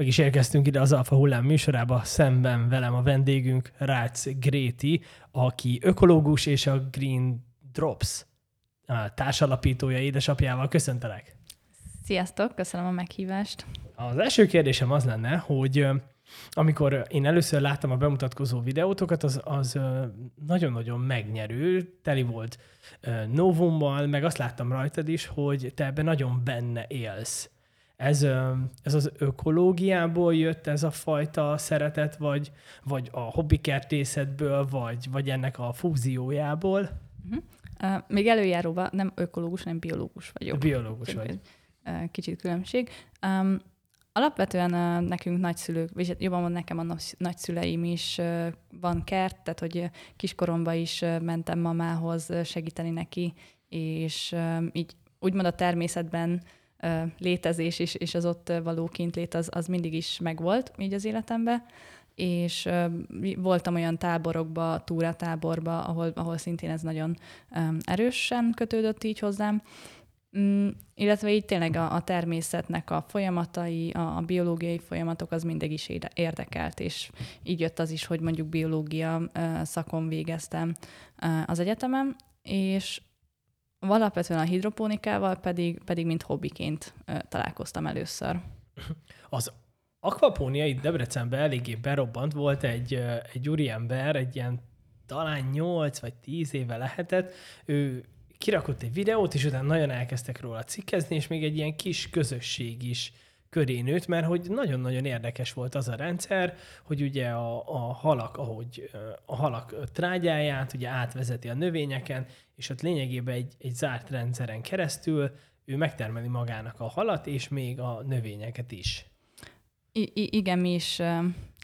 Meg is érkeztünk ide az Alfa Hullám műsorába, szemben velem a vendégünk Rácz Gréti, aki ökológus és a Green Drops társalapítója édesapjával. Köszöntelek! Sziasztok, köszönöm a meghívást. Az első kérdésem az lenne, hogy amikor én először láttam a bemutatkozó videótokat, az, az nagyon-nagyon megnyerő, teli volt novummal, meg azt láttam rajtad is, hogy te ebben nagyon benne élsz. Ez, ez az ökológiából jött ez a fajta szeretet, vagy, vagy a hobbikertészetből, vagy, vagy ennek a fúziójából? Uh-huh. Uh, még előjáróban nem ökológus, hanem biológus vagyok. Biológus vagy. Kicsit különbség. Um, Alapvetően uh, nekünk nagyszülők, vagy hát jobban van nekem a nagyszüleim is uh, van kert, tehát hogy kiskoromban is uh, mentem mamához segíteni neki, és így úgymond a természetben létezés és, és az ott való kintlét az, az mindig is megvolt így az életemben. És voltam olyan táborokba, túratáborba, ahol, ahol szintén ez nagyon erősen kötődött így hozzám, Mm, illetve így tényleg a, a természetnek a folyamatai, a, a biológiai folyamatok az mindig is érdekelt, és így jött az is, hogy mondjuk biológia szakon végeztem az egyetemen, és alapvetően a hidroponikával pedig, pedig mint hobbiként találkoztam először. Az akvapónia itt Debrecenben eléggé berobbant, volt egy, egy úriember, egy ilyen talán 8 vagy 10 éve lehetett, ő kirakott egy videót, és utána nagyon elkezdtek róla cikkezni, és még egy ilyen kis közösség is köré nőtt, mert hogy nagyon-nagyon érdekes volt az a rendszer, hogy ugye a, a halak, ahogy a halak trágyáját ugye átvezeti a növényeken, és ott lényegében egy, egy zárt rendszeren keresztül ő megtermeli magának a halat, és még a növényeket is. I- igen, mi is,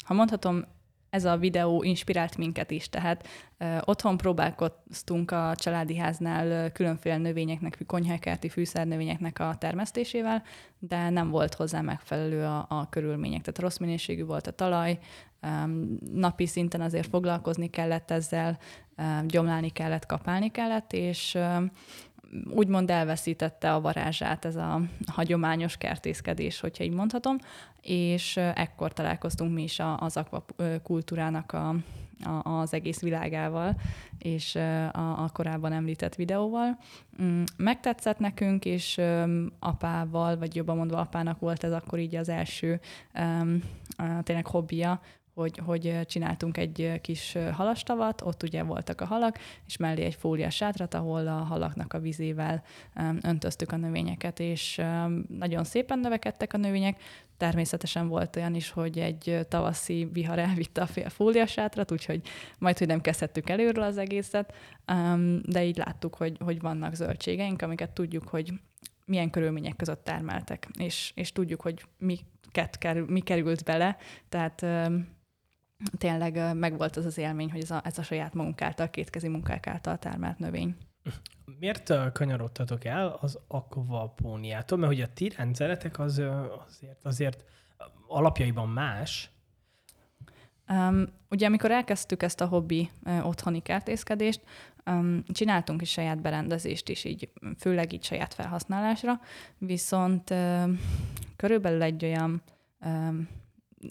ha mondhatom, ez a videó inspirált minket is, tehát ö, otthon próbálkoztunk a családi háznál ö, különféle növényeknek, konyhakerti fűszernövényeknek a termesztésével, de nem volt hozzá megfelelő a, a körülmények, tehát rossz minőségű volt a talaj, ö, napi szinten azért foglalkozni kellett ezzel, gyomlálni kellett, kapálni kellett, és úgymond elveszítette a varázsát ez a hagyományos kertészkedés, hogyha így mondhatom, és ekkor találkoztunk mi is az akvakultúrának a, a, az egész világával, és a, a korábban említett videóval. Mm, megtetszett nekünk, és apával, vagy jobban mondva apának volt ez akkor így az első tényleg hobbija, hogy, hogy csináltunk egy kis halastavat, ott ugye voltak a halak, és mellé egy fóliás sátrat, ahol a halaknak a vizével öntöztük a növényeket, és nagyon szépen növekedtek a növények. Természetesen volt olyan is, hogy egy tavaszi vihar elvitte a fóliás sátrat, úgyhogy majd, hogy nem kezdhettük előről az egészet, de így láttuk, hogy, hogy vannak zöldségeink, amiket tudjuk, hogy milyen körülmények között termeltek, és, és tudjuk, hogy mi, kerül, mi került bele, tehát tényleg megvolt az az élmény, hogy ez a, ez a saját magunk által, kétkezi munkák által termelt növény. Miért kanyarodtatok el az akvapóniától? Mert hogy a ti rendszeretek az azért, azért alapjaiban más. Um, ugye amikor elkezdtük ezt a hobbi uh, otthoni kertészkedést, um, csináltunk is saját berendezést is, így főleg így saját felhasználásra, viszont uh, körülbelül egy olyan um,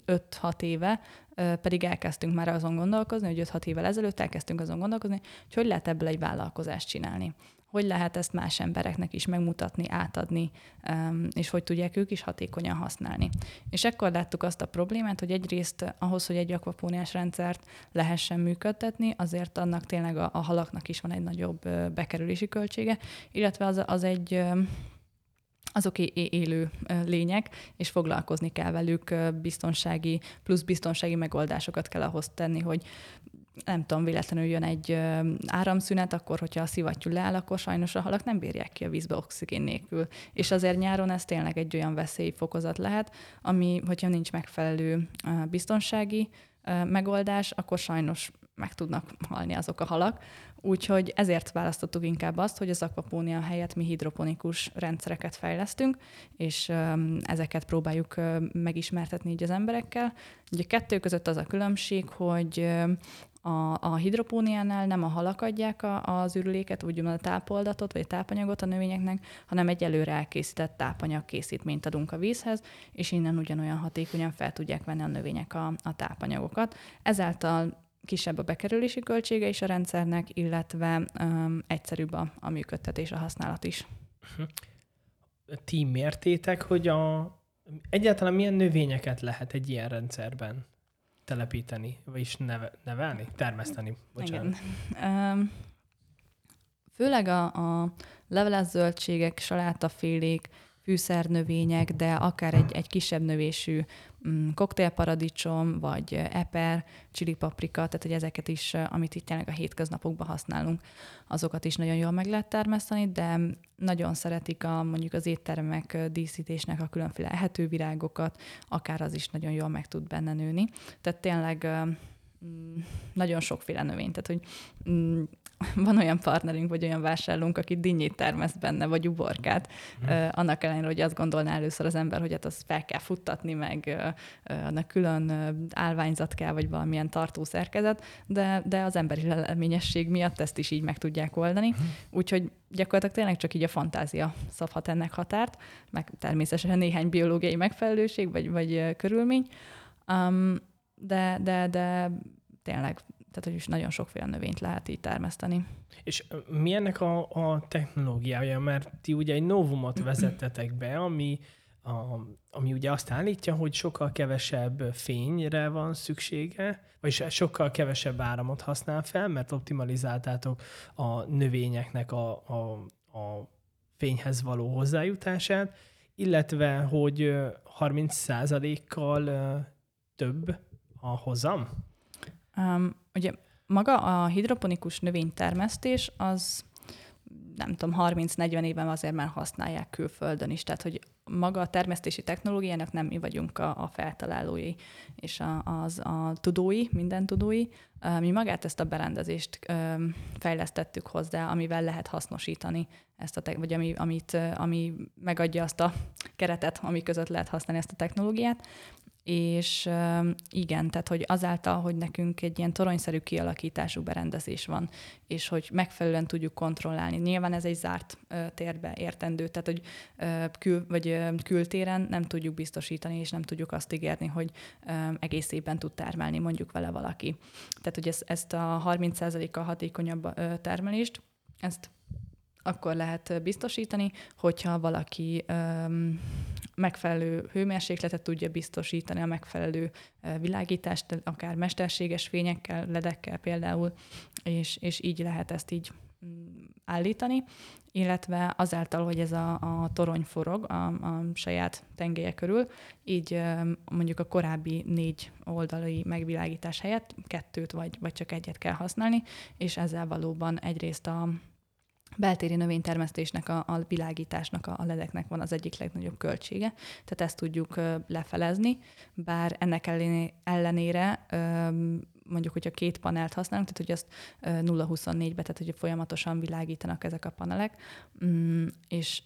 5-6 éve pedig elkezdtünk már azon gondolkozni, hogy 5-6 évvel ezelőtt elkezdtünk azon gondolkozni, hogy hogy lehet ebből egy vállalkozást csinálni. Hogy lehet ezt más embereknek is megmutatni, átadni, és hogy tudják ők is hatékonyan használni. És ekkor láttuk azt a problémát, hogy egyrészt ahhoz, hogy egy akvapóniás rendszert lehessen működtetni, azért annak tényleg a, a halaknak is van egy nagyobb bekerülési költsége, illetve az, az egy azok élő lények, és foglalkozni kell velük, biztonsági, plusz biztonsági megoldásokat kell ahhoz tenni, hogy nem tudom, véletlenül jön egy áramszünet, akkor, hogyha a szivattyú leáll, akkor sajnos a halak nem bírják ki a vízbe oxigén nélkül. És azért nyáron ez tényleg egy olyan veszélyfokozat lehet, ami, hogyha nincs megfelelő biztonsági megoldás, akkor sajnos meg tudnak halni azok a halak. Úgyhogy ezért választottuk inkább azt, hogy az akvapónia helyett mi hidroponikus rendszereket fejlesztünk, és ezeket próbáljuk megismertetni így az emberekkel. Ugye kettő között az a különbség, hogy A, a hidropóniánál nem a halak adják a, az ürüléket, úgymond a tápoldatot vagy a tápanyagot a növényeknek, hanem egy előre elkészített tápanyag készítményt adunk a vízhez, és innen ugyanolyan hatékonyan fel tudják venni a növények a, a tápanyagokat. Ezáltal kisebb a bekerülési költsége is a rendszernek, illetve um, egyszerűbb a, a működtetés, a használat is. Ti mértétek, hogy a, egyáltalán milyen növényeket lehet egy ilyen rendszerben telepíteni, vagyis neve, nevelni, termeszteni? Bocsánat. Igen. Um, főleg a, a leveles zöldségek, salátafélék, fűszernövények, de akár egy, egy kisebb növésű mm, koktélparadicsom, vagy eper, csili paprika, tehát hogy ezeket is, amit itt tényleg a hétköznapokban használunk, azokat is nagyon jól meg lehet termeszteni, de nagyon szeretik a, mondjuk az éttermek díszítésnek a különféle ehetővirágokat, akár az is nagyon jól meg tud benne nőni. Tehát tényleg mm, nagyon sokféle növény. Tehát, hogy mm, van olyan partnerünk, vagy olyan vásárlónk, aki dinnyét termeszt benne, vagy uborkát. Mm. Uh, annak ellenére, hogy azt gondolná először az ember, hogy hát azt fel kell futtatni, meg uh, annak külön állványzat kell, vagy valamilyen tartószerkezet, de, de az emberi leleményesség miatt ezt is így meg tudják oldani. Mm. Úgyhogy gyakorlatilag tényleg csak így a fantázia szabhat ennek határt, meg természetesen néhány biológiai megfelelőség, vagy, vagy körülmény. Um, de, de, de tényleg tehát, hogy is nagyon sokféle növényt lehet így termeszteni. És mi ennek a, a technológiája? Mert ti ugye egy novumot vezettetek be, ami, a, ami ugye azt állítja, hogy sokkal kevesebb fényre van szüksége, vagy sokkal kevesebb áramot használ fel, mert optimalizáltátok a növényeknek a, a, a fényhez való hozzájutását, illetve hogy 30%-kal több a hozam? Um, ugye maga a hidroponikus növénytermesztés az nem tudom, 30-40 éven azért már használják külföldön is, tehát hogy maga a termesztési technológiának nem mi vagyunk a, a feltalálói és a, az a tudói, minden tudói. Mi magát ezt a berendezést fejlesztettük hozzá, amivel lehet hasznosítani ezt a, te- vagy ami, amit, ami megadja azt a keretet, ami között lehet használni ezt a technológiát és igen, tehát hogy azáltal, hogy nekünk egy ilyen toronyszerű kialakítású berendezés van, és hogy megfelelően tudjuk kontrollálni. Nyilván ez egy zárt térbe értendő, tehát hogy kül, vagy kültéren nem tudjuk biztosítani, és nem tudjuk azt ígérni, hogy egész évben tud termelni mondjuk vele valaki. Tehát, hogy ezt, ezt a 30%-kal hatékonyabb termelést, ezt akkor lehet biztosítani, hogyha valaki um, megfelelő hőmérsékletet tudja biztosítani, a megfelelő világítást, akár mesterséges fényekkel, ledekkel például, és, és így lehet ezt így mm, állítani, illetve azáltal, hogy ez a, a torony forog a, a saját tengelye körül, így mondjuk a korábbi négy oldali megvilágítás helyett kettőt vagy, vagy csak egyet kell használni, és ezzel valóban egyrészt a, beltéri növénytermesztésnek, a, a világításnak, a, a ledeknek van az egyik legnagyobb költsége, tehát ezt tudjuk ö, lefelezni, bár ennek ellenére ö, mondjuk, hogyha két panelt használunk, tehát hogy azt 0-24-be, tehát hogy folyamatosan világítanak ezek a panelek, mm, és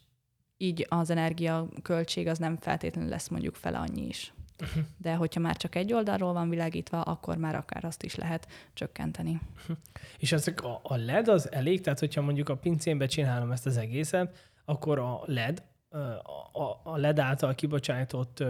így az energia költség az nem feltétlenül lesz mondjuk fele annyi is. Uh-huh. De hogyha már csak egy oldalról van világítva, akkor már akár azt is lehet csökkenteni. Uh-huh. És ezek a, a LED az elég? Tehát, hogyha mondjuk a pincénbe csinálom ezt az egészet, akkor a LED, a, a LED által kibocsátott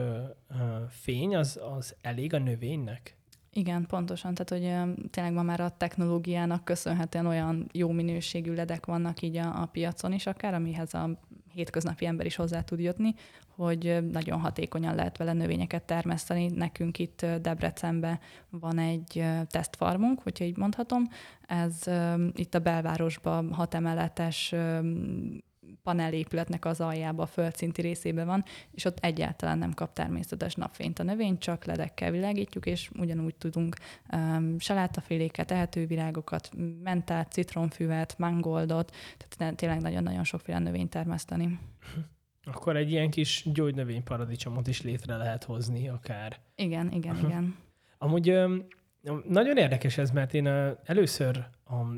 fény az, az elég a növénynek? Igen, pontosan. Tehát, hogy tényleg ma már a technológiának köszönhetően olyan jó minőségű ledek vannak így a, a piacon is akár, amihez a hétköznapi ember is hozzá tud jutni, hogy nagyon hatékonyan lehet vele növényeket termeszteni. Nekünk itt Debrecenben van egy tesztfarmunk, hogyha így mondhatom. Ez itt a belvárosban hat emeletes panelépületnek az aljába, a földszinti részében van, és ott egyáltalán nem kap természetes napfényt a növény, csak ledekkel világítjuk, és ugyanúgy tudunk um, salátaféléket, ehetővirágokat, mentát, citronfüvet, mangoldot, tehát tényleg nagyon-nagyon sokféle növényt termeszteni. Akkor egy ilyen kis gyógynövény paradicsomot is létre lehet hozni akár. Igen, igen, igen. Amúgy nagyon érdekes ez, mert én először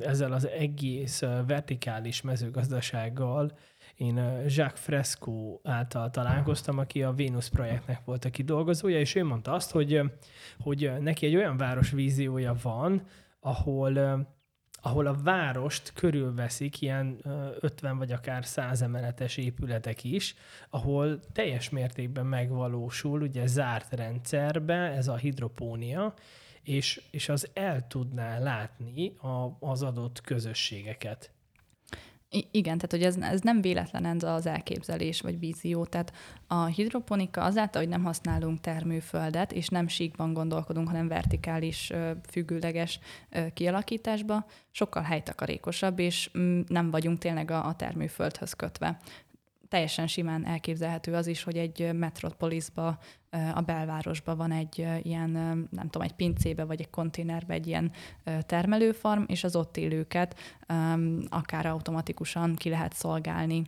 ezzel az egész vertikális mezőgazdasággal én Jacques Fresco által találkoztam, aki a Venus projektnek volt a kidolgozója, és ő mondta azt, hogy, hogy neki egy olyan városvíziója van, ahol ahol a várost körülveszik ilyen 50 vagy akár 100 emeletes épületek is, ahol teljes mértékben megvalósul ugye zárt rendszerbe ez a hidropónia, és, és az el tudná látni a, az adott közösségeket. Igen, tehát hogy ez, ez nem véletlen ez az elképzelés vagy vízió. Tehát a hidroponika azáltal, hogy nem használunk termőföldet, és nem síkban gondolkodunk, hanem vertikális, függőleges kialakításba, sokkal helytakarékosabb, és mm, nem vagyunk tényleg a, a termőföldhöz kötve teljesen simán elképzelhető az is, hogy egy metropolisba, a belvárosban van egy ilyen, nem tudom, egy pincébe vagy egy konténerbe egy ilyen termelőfarm, és az ott élőket akár automatikusan ki lehet szolgálni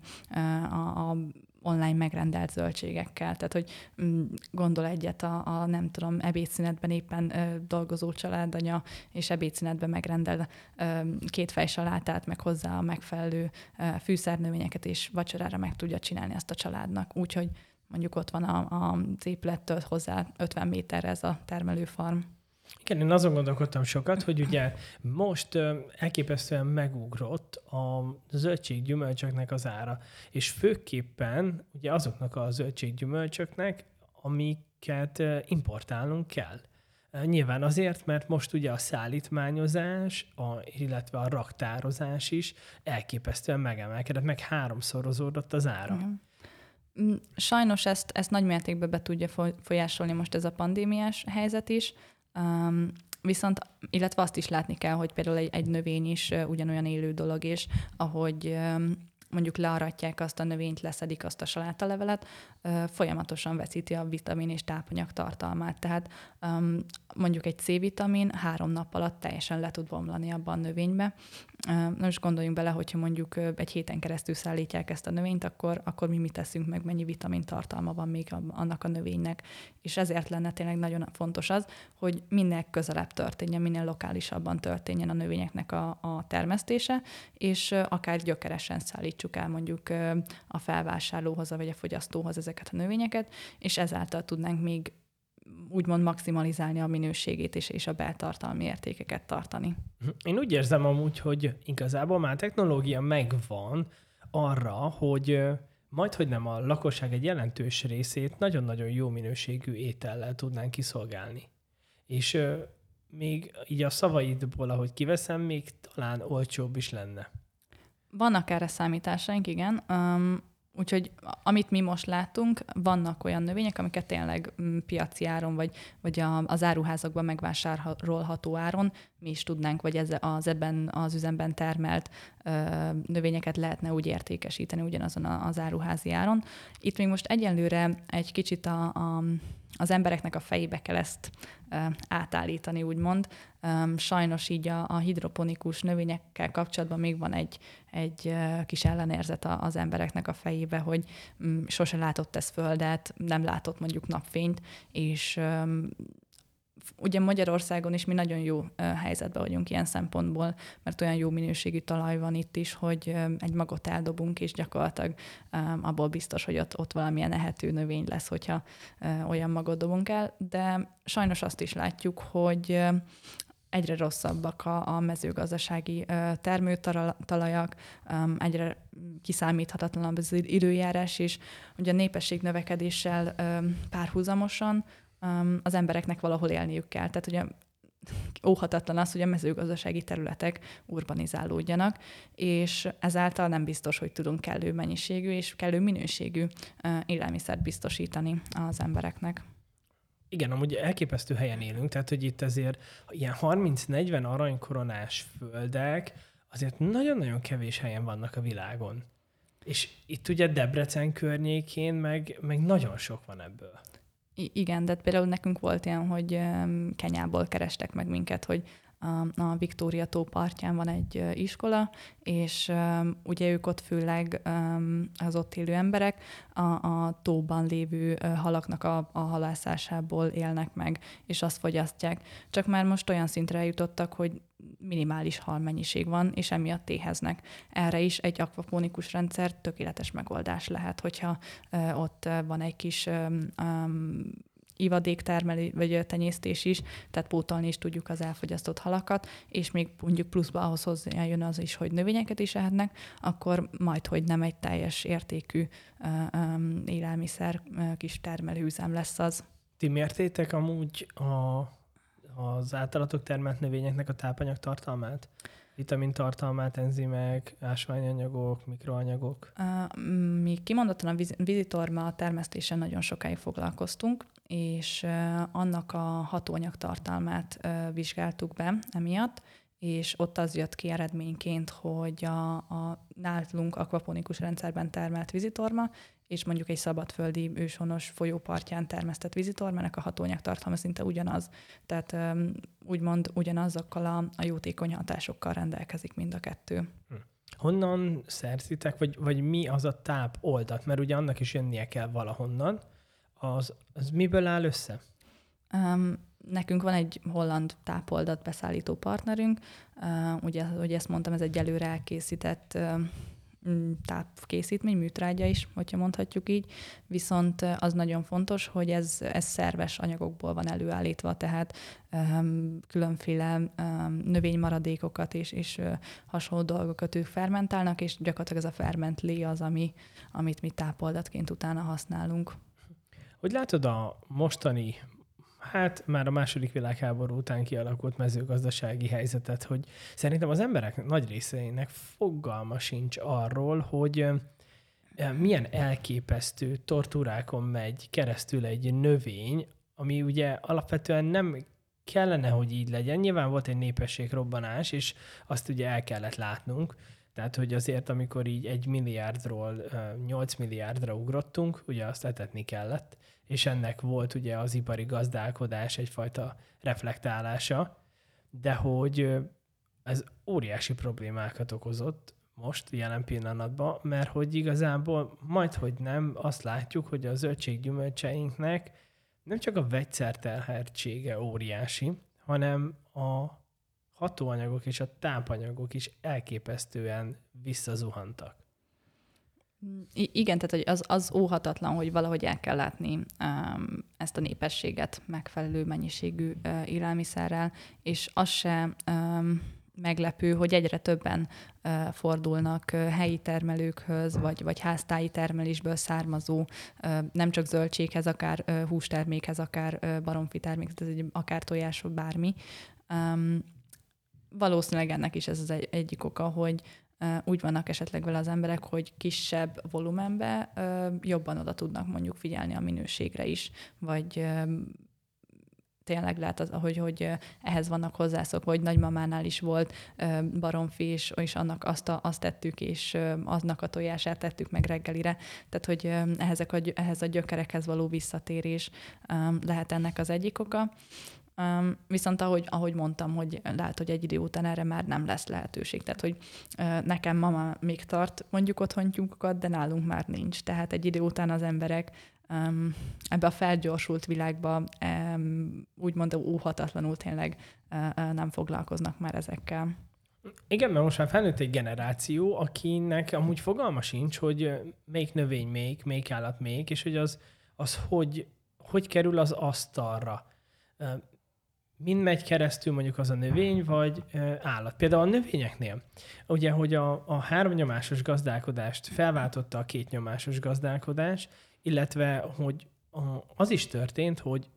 a, a online megrendelt zöldségekkel. Tehát, hogy mm, gondol egyet a, a nem tudom, ebédszünetben éppen ö, dolgozó családanya, és ebédszünetben megrendel ö, két fejsalátát, meg hozzá a megfelelő ö, fűszernövényeket, és vacsorára meg tudja csinálni ezt a családnak. Úgyhogy mondjuk ott van a, a, épülettől hozzá 50 méterre ez a termelőfarm. Igen, én azon gondolkodtam sokat, hogy ugye most elképesztően megugrott a zöldséggyümölcsöknek az ára, és főképpen ugye azoknak a zöldséggyümölcsöknek, amiket importálnunk kell. Nyilván azért, mert most ugye a szállítmányozás, a, illetve a raktározás is elképesztően megemelkedett, meg háromszorozódott az ára. Uh-huh. Sajnos ezt, ezt nagy mértékben be tudja folyásolni most ez a pandémiás helyzet is, Um, viszont, illetve azt is látni kell, hogy például egy, egy növény is uh, ugyanolyan élő dolog, és ahogy um, mondjuk learatják azt a növényt, leszedik azt a salátalevelet, folyamatosan veszíti a vitamin és tápanyag tartalmát. Tehát mondjuk egy C-vitamin három nap alatt teljesen le tud bomlani abban a növénybe. Most gondoljunk bele, hogyha mondjuk egy héten keresztül szállítják ezt a növényt, akkor, akkor mi mit teszünk meg, mennyi vitamin tartalma van még annak a növénynek. És ezért lenne tényleg nagyon fontos az, hogy minél közelebb történjen, minél lokálisabban történjen a növényeknek a, a termesztése, és akár gyökeresen szállítsuk el mondjuk a felvásárlóhoz, vagy a fogyasztóhoz ezeket a növényeket, és ezáltal tudnánk még úgymond maximalizálni a minőségét és, és a beltartalmi értékeket tartani. Mhm. Én úgy érzem amúgy, hogy igazából már technológia megvan arra, hogy majd, hogy nem a lakosság egy jelentős részét nagyon-nagyon jó minőségű étellel tudnánk kiszolgálni. És még így a szavaidból, ahogy kiveszem, még talán olcsóbb is lenne. Vannak erre számításaink, igen. Um, Úgyhogy amit mi most látunk, vannak olyan növények, amiket tényleg mm, piaci áron, vagy, vagy a, az áruházakban megvásárolható áron mi is tudnánk, vagy ez, az ebben az üzemben termelt ö, növényeket lehetne úgy értékesíteni ugyanazon az áruházi áron. Itt még most egyenlőre egy kicsit a, a az embereknek a fejébe kell ezt átállítani, úgymond. Sajnos így a, a hidroponikus növényekkel kapcsolatban még van egy, egy kis ellenérzet az embereknek a fejébe, hogy mm, sose látott ez földet, nem látott mondjuk napfényt, és ugye Magyarországon is mi nagyon jó helyzetben vagyunk ilyen szempontból, mert olyan jó minőségű talaj van itt is, hogy egy magot eldobunk, és gyakorlatilag abból biztos, hogy ott, ott valamilyen ehető növény lesz, hogyha olyan magot dobunk el, de sajnos azt is látjuk, hogy egyre rosszabbak a, a mezőgazdasági termőtalajak, egyre kiszámíthatatlanabb az időjárás is. Ugye a népesség növekedéssel párhuzamosan az embereknek valahol élniük kell. Tehát ugye óhatatlan az, hogy a mezőgazdasági területek urbanizálódjanak, és ezáltal nem biztos, hogy tudunk kellő mennyiségű és kellő minőségű élelmiszert biztosítani az embereknek. Igen, amúgy elképesztő helyen élünk, tehát hogy itt azért ilyen 30-40 aranykoronás földek azért nagyon-nagyon kevés helyen vannak a világon. És itt ugye Debrecen környékén meg, meg nagyon sok van ebből. Igen, de például nekünk volt ilyen, hogy Kenyából kerestek meg minket, hogy a Viktória tó partján van egy iskola, és ugye ők ott főleg az ott élő emberek a, a tóban lévő halaknak a, a halászásából élnek meg, és azt fogyasztják. Csak már most olyan szintre eljutottak, hogy minimális halmennyiség van, és emiatt éheznek. Erre is egy akvaponikus rendszer tökéletes megoldás lehet, hogyha ott van egy kis ivadéktermelés vagy tenyésztés is, tehát pótolni is tudjuk az elfogyasztott halakat, és még mondjuk pluszba ahhoz hozzájön az is, hogy növényeket is ehetnek, akkor majd, hogy nem egy teljes értékű élelmiszer kis termelőüzem lesz az. Ti mértétek amúgy a, az általatok termelt növényeknek a tápanyag tartalmát? vitamin tartalmát, enzimek, ásványanyagok, mikroanyagok? Mi kimondottan a vizitorma termesztésen nagyon sokáig foglalkoztunk, és annak a hatóanyag tartalmát vizsgáltuk be emiatt, és ott az jött ki eredményként, hogy a, a nálunk akvaponikus rendszerben termelt vizitorma és mondjuk egy szabadföldi őshonos folyópartján termesztett vízitormának a hatóanyag tartalma szinte ugyanaz. Tehát úgymond ugyanazokkal a, a jótékony hatásokkal rendelkezik mind a kettő. Hm. Honnan szerzitek, vagy, vagy mi az a táp oldat? Mert ugye annak is jönnie kell valahonnan. Az, az miből áll össze? Um, nekünk van egy holland tápoldat beszállító partnerünk. Uh, ugye, hogy ezt mondtam, ez egy előre elkészített uh, tápkészítmény, műtrágya is, hogyha mondhatjuk így, viszont az nagyon fontos, hogy ez, ez szerves anyagokból van előállítva, tehát um, különféle um, növénymaradékokat és, és uh, hasonló dolgokat ők fermentálnak, és gyakorlatilag ez a fermentlé az, ami, amit mi tápoldatként utána használunk. Hogy látod a mostani hát már a második világháború után kialakult mezőgazdasági helyzetet, hogy szerintem az emberek nagy részeinek fogalma sincs arról, hogy milyen elképesztő tortúrákon megy keresztül egy növény, ami ugye alapvetően nem kellene, hogy így legyen. Nyilván volt egy népességrobbanás, és azt ugye el kellett látnunk. Tehát, hogy azért, amikor így egy milliárdról 8 milliárdra ugrottunk, ugye azt etetni kellett és ennek volt ugye az ipari gazdálkodás egyfajta reflektálása, de hogy ez óriási problémákat okozott most, jelen pillanatban, mert hogy igazából majd, hogy nem, azt látjuk, hogy a zöldséggyümölcseinknek nem csak a vegyszertelhertsége óriási, hanem a hatóanyagok és a tápanyagok is elképesztően visszazuhantak. I- igen, tehát az, az óhatatlan, hogy valahogy el kell látni um, ezt a népességet megfelelő mennyiségű uh, élelmiszerrel, és az se um, meglepő, hogy egyre többen uh, fordulnak uh, helyi termelőkhöz, vagy, vagy háztáji termelésből származó, uh, nem csak zöldséghez, akár hústermékhez, akár baromfi termékhez, akár tojások, bármi. Um, valószínűleg ennek is ez az egy, egyik oka, hogy úgy vannak esetleg vele az emberek, hogy kisebb volumenbe jobban oda tudnak mondjuk figyelni a minőségre is, vagy tényleg lehet, az, hogy, hogy ehhez vannak hozzászokva, hogy nagymamánál is volt baromfi, és, és annak azt, a, azt tettük, és aznak a tojását tettük meg reggelire. Tehát, hogy ehhez a, ehhez a gyökerekhez való visszatérés lehet ennek az egyik oka. Um, viszont ahogy, ahogy mondtam, hogy lehet, hogy egy idő után erre már nem lesz lehetőség. Tehát, hogy uh, nekem mama még tart mondjuk otthon tyúkokat, de nálunk már nincs. Tehát egy idő után az emberek um, ebbe a felgyorsult világba um, úgymond óhatatlanul tényleg uh, nem foglalkoznak már ezekkel. Igen, mert most már felnőtt egy generáció, akinek amúgy fogalma sincs, hogy melyik növény még, melyik állat még, és hogy az, az hogy, hogy kerül az asztalra mind megy keresztül mondjuk az a növény, vagy állat. Például a növényeknél, ugye, hogy a, a háromnyomásos gazdálkodást felváltotta a kétnyomásos gazdálkodás, illetve, hogy az is történt, hogy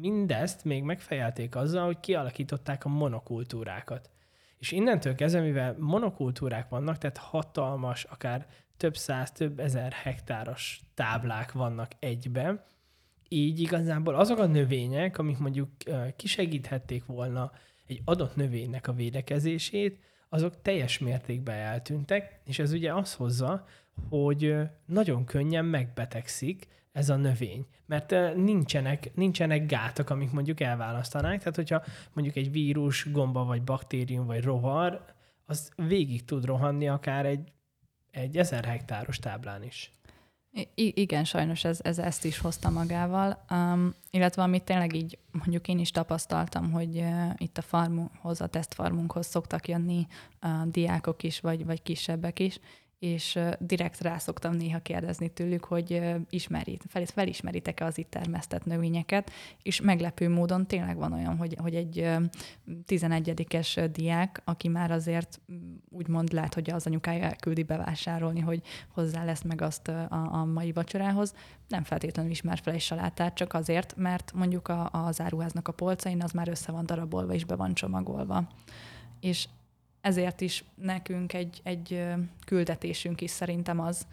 mindezt még megfejelték azzal, hogy kialakították a monokultúrákat. És innentől kezdve, mivel monokultúrák vannak, tehát hatalmas, akár több száz, több ezer hektáros táblák vannak egyben, így igazából azok a növények, amik mondjuk kisegíthették volna egy adott növénynek a védekezését, azok teljes mértékben eltűntek, és ez ugye az hozza, hogy nagyon könnyen megbetegszik ez a növény, mert nincsenek, nincsenek gátak, amik mondjuk elválasztanák, tehát hogyha mondjuk egy vírus, gomba, vagy baktérium, vagy rovar, az végig tud rohanni akár egy, egy ezer hektáros táblán is. I- igen, sajnos ez, ez ezt is hozta magával, um, illetve amit tényleg így mondjuk én is tapasztaltam, hogy uh, itt a farmhoz, a tesztfarmunkhoz szoktak jönni uh, diákok is, vagy, vagy kisebbek is, és direkt rá szoktam néha kérdezni tőlük, hogy ismerit, fel, felismeritek-e az itt termesztett növényeket, és meglepő módon tényleg van olyan, hogy, hogy egy 11-es diák, aki már azért úgymond lát, hogy az anyukája elküldi bevásárolni, hogy hozzá lesz meg azt a, a mai vacsorához, nem feltétlenül ismer fel egy salátát, csak azért, mert mondjuk a, az áruháznak a polcain az már össze van darabolva és be van csomagolva. És ezért is nekünk egy, egy küldetésünk is szerintem az,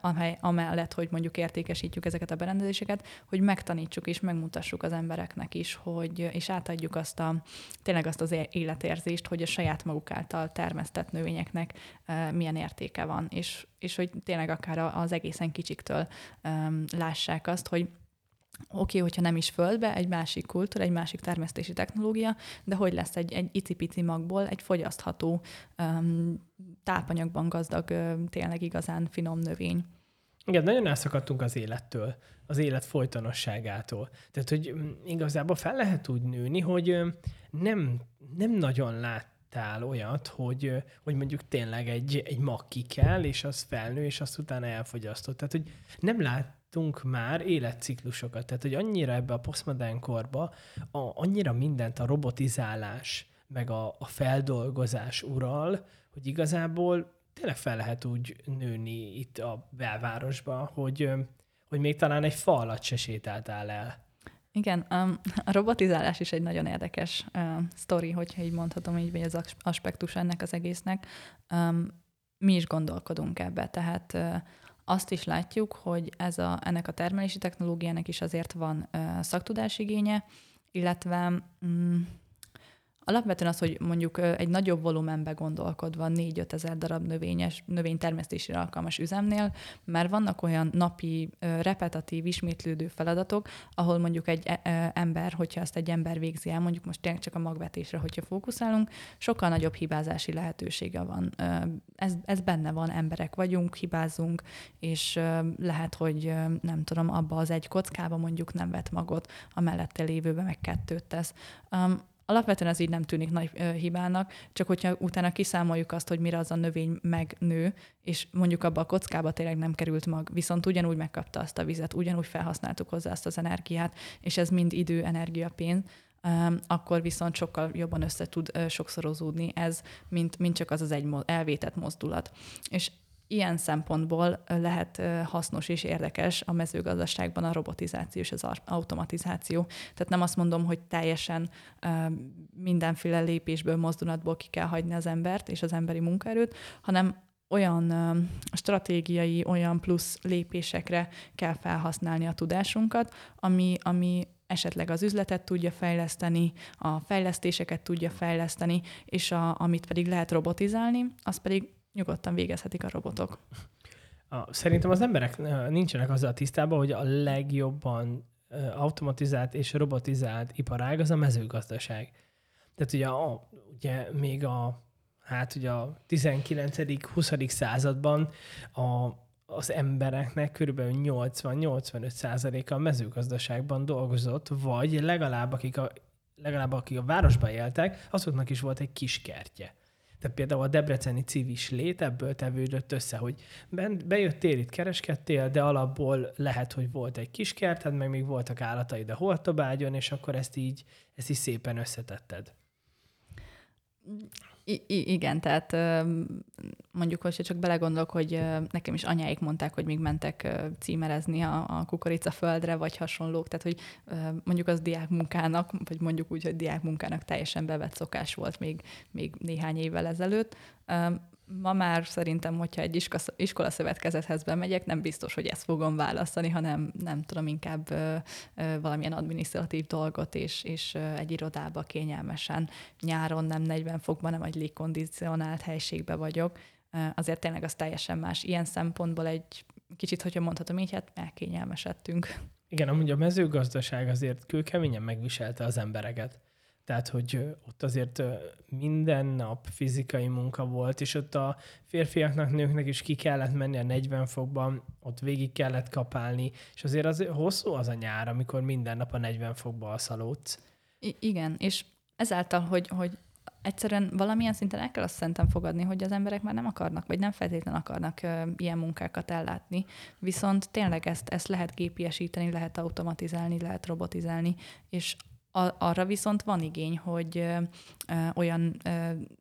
amely, amellett, hogy mondjuk értékesítjük ezeket a berendezéseket, hogy megtanítsuk és megmutassuk az embereknek is, hogy, és átadjuk azt a, tényleg azt az életérzést, hogy a saját maguk által termesztett növényeknek milyen értéke van, és, és hogy tényleg akár az egészen kicsiktől lássák azt, hogy oké, okay, hogyha nem is földbe, egy másik kultúra, egy másik termesztési technológia, de hogy lesz egy, egy icipici magból egy fogyasztható, um, tápanyagban gazdag, um, tényleg igazán finom növény. Igen, nagyon elszakadtunk az élettől, az élet folytonosságától. Tehát, hogy mm, igazából fel lehet úgy nőni, hogy nem, nem nagyon láttál olyat, hogy, hogy mondjuk tényleg egy, egy mag ki kell, és az felnő, és azt utána elfogyasztott. Tehát, hogy nem lát, láttunk már életciklusokat. Tehát, hogy annyira ebbe a posztmodern korba, a, annyira mindent a robotizálás, meg a, a feldolgozás ural, hogy igazából tényleg fel lehet úgy nőni itt a belvárosba, hogy, hogy még talán egy fa alatt se sétáltál el. Igen, um, a robotizálás is egy nagyon érdekes uh, sztori, hogyha így mondhatom, így vagy az aspektus ennek az egésznek. Um, mi is gondolkodunk ebbe, tehát uh, azt is látjuk, hogy ez a, ennek a termelési technológiának is azért van uh, szaktudásigénye, illetve mm, Alapvetően az, hogy mondjuk egy nagyobb volumenbe gondolkodva 4-5 ezer darab növényes, növénytermesztésére alkalmas üzemnél, mert vannak olyan napi, repetatív, ismétlődő feladatok, ahol mondjuk egy e, e, ember, hogyha ezt egy ember végzi el, mondjuk most tényleg csak a magvetésre, hogyha fókuszálunk, sokkal nagyobb hibázási lehetősége van. Ez, ez benne van, emberek vagyunk, hibázunk, és lehet, hogy nem tudom, abba az egy kockába mondjuk nem vet magot, a mellette lévőbe meg kettőt tesz. Alapvetően ez így nem tűnik nagy hibának, csak hogyha utána kiszámoljuk azt, hogy mire az a növény megnő, és mondjuk abba a kockába tényleg nem került mag, viszont ugyanúgy megkapta azt a vizet, ugyanúgy felhasználtuk hozzá azt az energiát, és ez mind idő, energia, pénz, akkor viszont sokkal jobban össze tud sokszorozódni ez, mint, mint csak az az egy elvétett mozdulat. És ilyen szempontból lehet hasznos és érdekes a mezőgazdaságban a robotizáció és az automatizáció. Tehát nem azt mondom, hogy teljesen mindenféle lépésből, mozdulatból ki kell hagyni az embert és az emberi munkaerőt, hanem olyan stratégiai, olyan plusz lépésekre kell felhasználni a tudásunkat, ami, ami esetleg az üzletet tudja fejleszteni, a fejlesztéseket tudja fejleszteni, és a, amit pedig lehet robotizálni, az pedig nyugodtan végezhetik a robotok. A, szerintem az emberek nincsenek azzal tisztában, hogy a legjobban automatizált és robotizált iparág az a mezőgazdaság. Tehát ugye, a, ugye még a, hát ugye a 19.-20. században a, az embereknek kb. 80-85 százaléka a mezőgazdaságban dolgozott, vagy legalább akik a, legalább akik a városban éltek, azoknak is volt egy kis kertje. Tehát például a debreceni civis lét ebből tevődött össze, hogy bejöttél itt, kereskedtél, de alapból lehet, hogy volt egy kis kerted, meg még voltak állataid a holtobágyon, és akkor ezt így, ezt így szépen összetetted. I- igen, tehát mondjuk, hogyha csak belegondolok, hogy nekem is anyáik mondták, hogy még mentek címerezni a, a kukoricaföldre, vagy hasonlók, tehát hogy mondjuk az diákmunkának, vagy mondjuk úgy, hogy diákmunkának teljesen bevett szokás volt még, még néhány évvel ezelőtt ma már szerintem, hogyha egy iskola szövetkezethez bemegyek, nem biztos, hogy ezt fogom választani, hanem nem tudom, inkább valamilyen adminisztratív dolgot, és, és egy irodába kényelmesen nyáron nem 40 fokban, nem egy légkondicionált helységbe vagyok. Azért tényleg az teljesen más. Ilyen szempontból egy kicsit, hogyha mondhatom így, hát elkényelmesedtünk. Igen, amúgy a mezőgazdaság azért kőkeményen megviselte az embereket. Tehát, hogy ott azért minden nap fizikai munka volt, és ott a férfiaknak, nőknek is ki kellett menni a 40 fokban, ott végig kellett kapálni, és azért az hosszú az a nyár, amikor minden nap a 40 fokba alszalódsz. I- igen, és ezáltal, hogy, hogy egyszerűen valamilyen szinten el kell azt szerintem fogadni, hogy az emberek már nem akarnak, vagy nem feltétlenül akarnak uh, ilyen munkákat ellátni. Viszont tényleg ezt, ezt lehet gépiesíteni, lehet automatizálni, lehet robotizálni, és arra viszont van igény, hogy olyan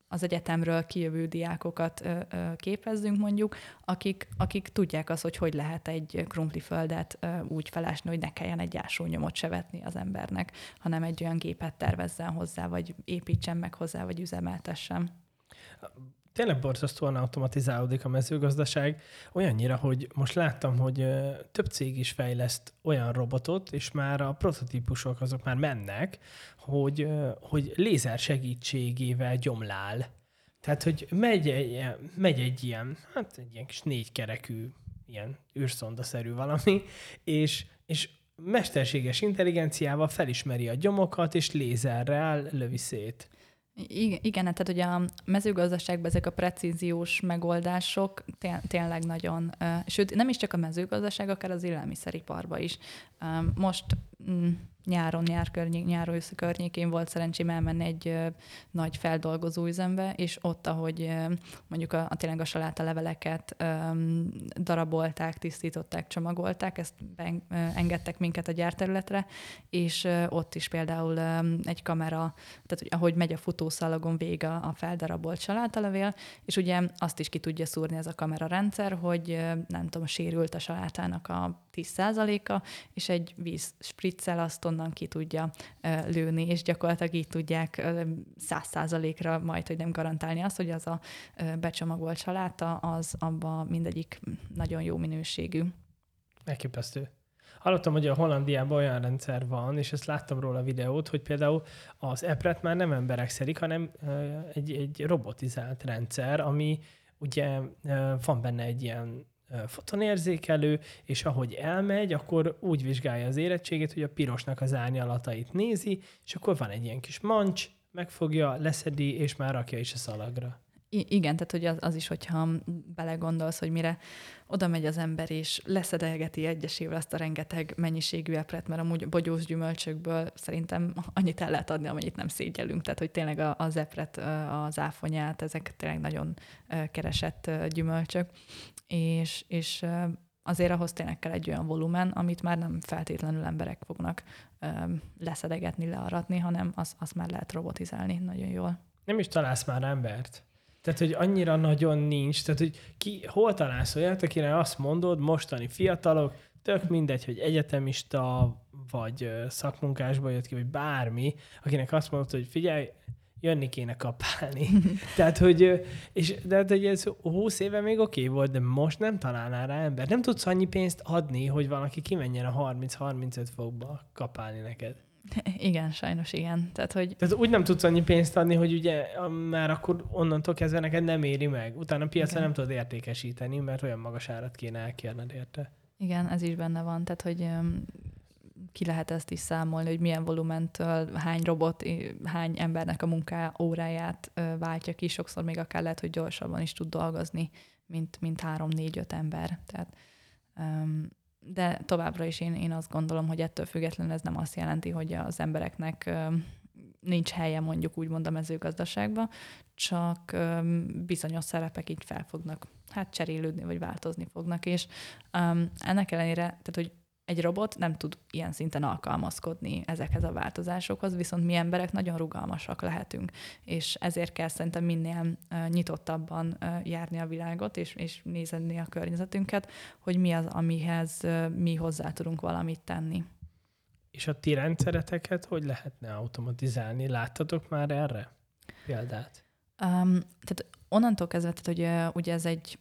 az egyetemről kijövő diákokat képezzünk mondjuk, akik, akik tudják azt, hogy hogy lehet egy krumpliföldet úgy felásni, hogy ne kelljen egy ásónyomot se vetni az embernek, hanem egy olyan gépet tervezzen hozzá, vagy építsen meg hozzá, vagy üzemeltessen tényleg borzasztóan automatizálódik a mezőgazdaság, olyannyira, hogy most láttam, hogy több cég is fejleszt olyan robotot, és már a prototípusok azok már mennek, hogy, hogy lézer segítségével gyomlál. Tehát, hogy megy egy, megy egy ilyen, hát egy ilyen kis négykerekű, ilyen űrszondaszerű valami, és, és mesterséges intelligenciával felismeri a gyomokat, és lézerrel lövi szét. Igen, igen, tehát ugye a mezőgazdaságban ezek a precíziós megoldások tényleg nagyon, sőt, nem is csak a mezőgazdaság, akár az élelmiszeriparban is. Most mm, nyáron, nyár környék, nyáron ősz környékén volt szerencsém elmenni egy ö, nagy feldolgozó üzembe, és ott, ahogy ö, mondjuk a, a tényleg a saláta leveleket ö, darabolták, tisztították, csomagolták, ezt be, ö, engedtek minket a gyárterületre, és ö, ott is például ö, egy kamera, tehát hogy ahogy megy a futószalagon vége a feldarabolt salátalevél, és ugye azt is ki tudja szúrni ez a kamera rendszer, hogy ö, nem tudom, sérült a salátának a 10%-a, és egy víz spriccel azt onnan ki tudja lőni, és gyakorlatilag így tudják 100%-ra majd, hogy nem garantálni azt, hogy az a becsomagolt saláta, az abban mindegyik nagyon jó minőségű. Elképesztő. Hallottam, hogy a Hollandiában olyan rendszer van, és ezt láttam róla a videót, hogy például az epret már nem emberek szerik, hanem egy, egy robotizált rendszer, ami ugye van benne egy ilyen fotonérzékelő, és ahogy elmegy, akkor úgy vizsgálja az érettségét, hogy a pirosnak az árnyalatait nézi, és akkor van egy ilyen kis mancs, megfogja, leszedi, és már rakja is a szalagra. I- igen, tehát hogy az, az is, hogyha belegondolsz, hogy mire oda megy az ember, és leszedelgeti egyesével azt a rengeteg mennyiségű epret, mert amúgy bogyós gyümölcsökből szerintem annyit el lehet adni, amennyit nem szégyelünk. Tehát, hogy tényleg az epret, az áfonyát, ezek tényleg nagyon keresett gyümölcsök és, és azért ahhoz tényleg kell egy olyan volumen, amit már nem feltétlenül emberek fognak leszedegetni, learatni, hanem azt az már lehet robotizálni nagyon jól. Nem is találsz már embert. Tehát, hogy annyira nagyon nincs. Tehát, hogy ki, hol találsz olyat, akire azt mondod, mostani fiatalok, tök mindegy, hogy egyetemista, vagy szakmunkásba jött ki, vagy bármi, akinek azt mondod, hogy figyelj, jönni kéne kapálni. Tehát, hogy, és, de hát, hogy ez 20 éve még oké okay volt, de most nem találnál rá ember. Nem tudsz annyi pénzt adni, hogy valaki kimenjen a 30-35 fokba kapálni neked. Igen, sajnos igen. Tehát, hogy... Tehát úgy nem tudsz annyi pénzt adni, hogy ugye már akkor onnantól kezdve neked nem éri meg. Utána a piacra igen. nem tudod értékesíteni, mert olyan magas árat kéne elkérned érte. Igen, ez is benne van. Tehát, hogy ki lehet ezt is számolni, hogy milyen volumentől hány robot, hány embernek a munká óráját váltja ki, sokszor még akár lehet, hogy gyorsabban is tud dolgozni, mint, mint három-négy-öt ember. Tehát, de továbbra is én, én azt gondolom, hogy ettől függetlenül ez nem azt jelenti, hogy az embereknek nincs helye mondjuk úgymond a mezőgazdaságban, csak bizonyos szerepek így fel fognak hát cserélődni, vagy változni fognak, és um, ennek ellenére, tehát hogy egy robot nem tud ilyen szinten alkalmazkodni ezekhez a változásokhoz, viszont mi emberek nagyon rugalmasak lehetünk, és ezért kell szerintem minél nyitottabban járni a világot, és, és nézni a környezetünket, hogy mi az, amihez mi hozzá tudunk valamit tenni. És a ti rendszereteket hogy lehetne automatizálni? Láttatok már erre példát? Um, tehát onnantól kezdve, tehát, hogy ugye ez egy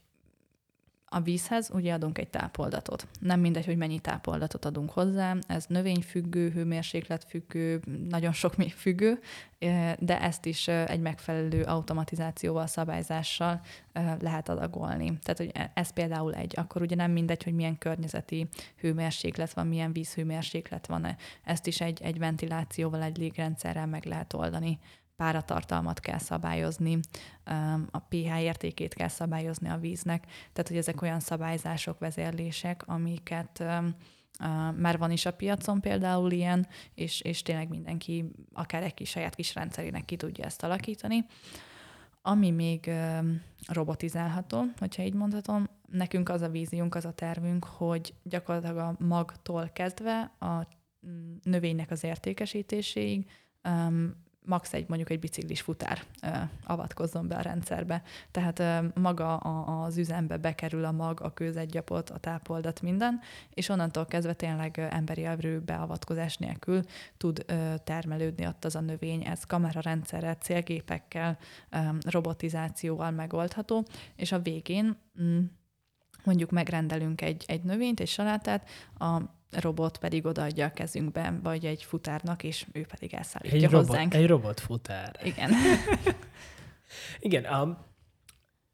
a vízhez ugye adunk egy tápoldatot. Nem mindegy, hogy mennyi tápoldatot adunk hozzá, ez növényfüggő, hőmérsékletfüggő, nagyon sok mi függő, de ezt is egy megfelelő automatizációval, szabályzással lehet adagolni. Tehát, hogy e, ez például egy, akkor ugye nem mindegy, hogy milyen környezeti hőmérséklet van, milyen vízhőmérséklet van, ezt is egy, egy ventilációval, egy légrendszerrel meg lehet oldani páratartalmat kell szabályozni, a pH értékét kell szabályozni a víznek, tehát hogy ezek olyan szabályzások, vezérlések, amiket már van is a piacon például ilyen, és, és tényleg mindenki akár egy kis saját kis rendszerének ki tudja ezt alakítani. Ami még robotizálható, hogyha így mondhatom, nekünk az a víziunk, az a tervünk, hogy gyakorlatilag a magtól kezdve a mm, növénynek az értékesítéséig max egy mondjuk egy biciklis futár avatkozzon be a rendszerbe. Tehát maga az üzembe bekerül a mag, a kőzetgyapot, a tápoldat, minden, és onnantól kezdve tényleg emberi erő beavatkozás nélkül tud termelődni ott az a növény. Ez kamerarendszerrel, célgépekkel, robotizációval megoldható, és a végén mm, mondjuk megrendelünk egy, egy növényt, egy salátát, a robot pedig odaadja a kezünkbe, vagy egy futárnak, és ő pedig elszállítja egy hozzánk. Robot, egy robotfutár. Igen. Igen, um,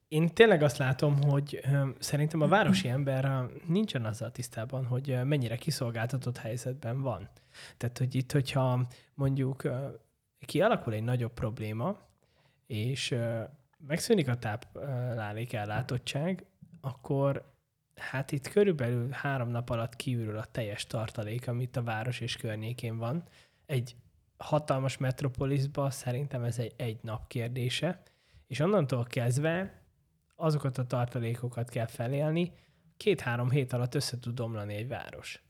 én tényleg azt látom, hogy szerintem a városi ember um, nincsen azzal tisztában, hogy mennyire kiszolgáltatott helyzetben van. Tehát, hogy itt, hogyha mondjuk uh, kialakul egy nagyobb probléma, és megszűnik a táplálék ellátottság, akkor hát itt körülbelül három nap alatt kiürül a teljes tartalék, amit a város és környékén van. Egy hatalmas metropolisba szerintem ez egy, egy nap kérdése, és onnantól kezdve azokat a tartalékokat kell felélni, két-három hét alatt össze tud omlani egy város.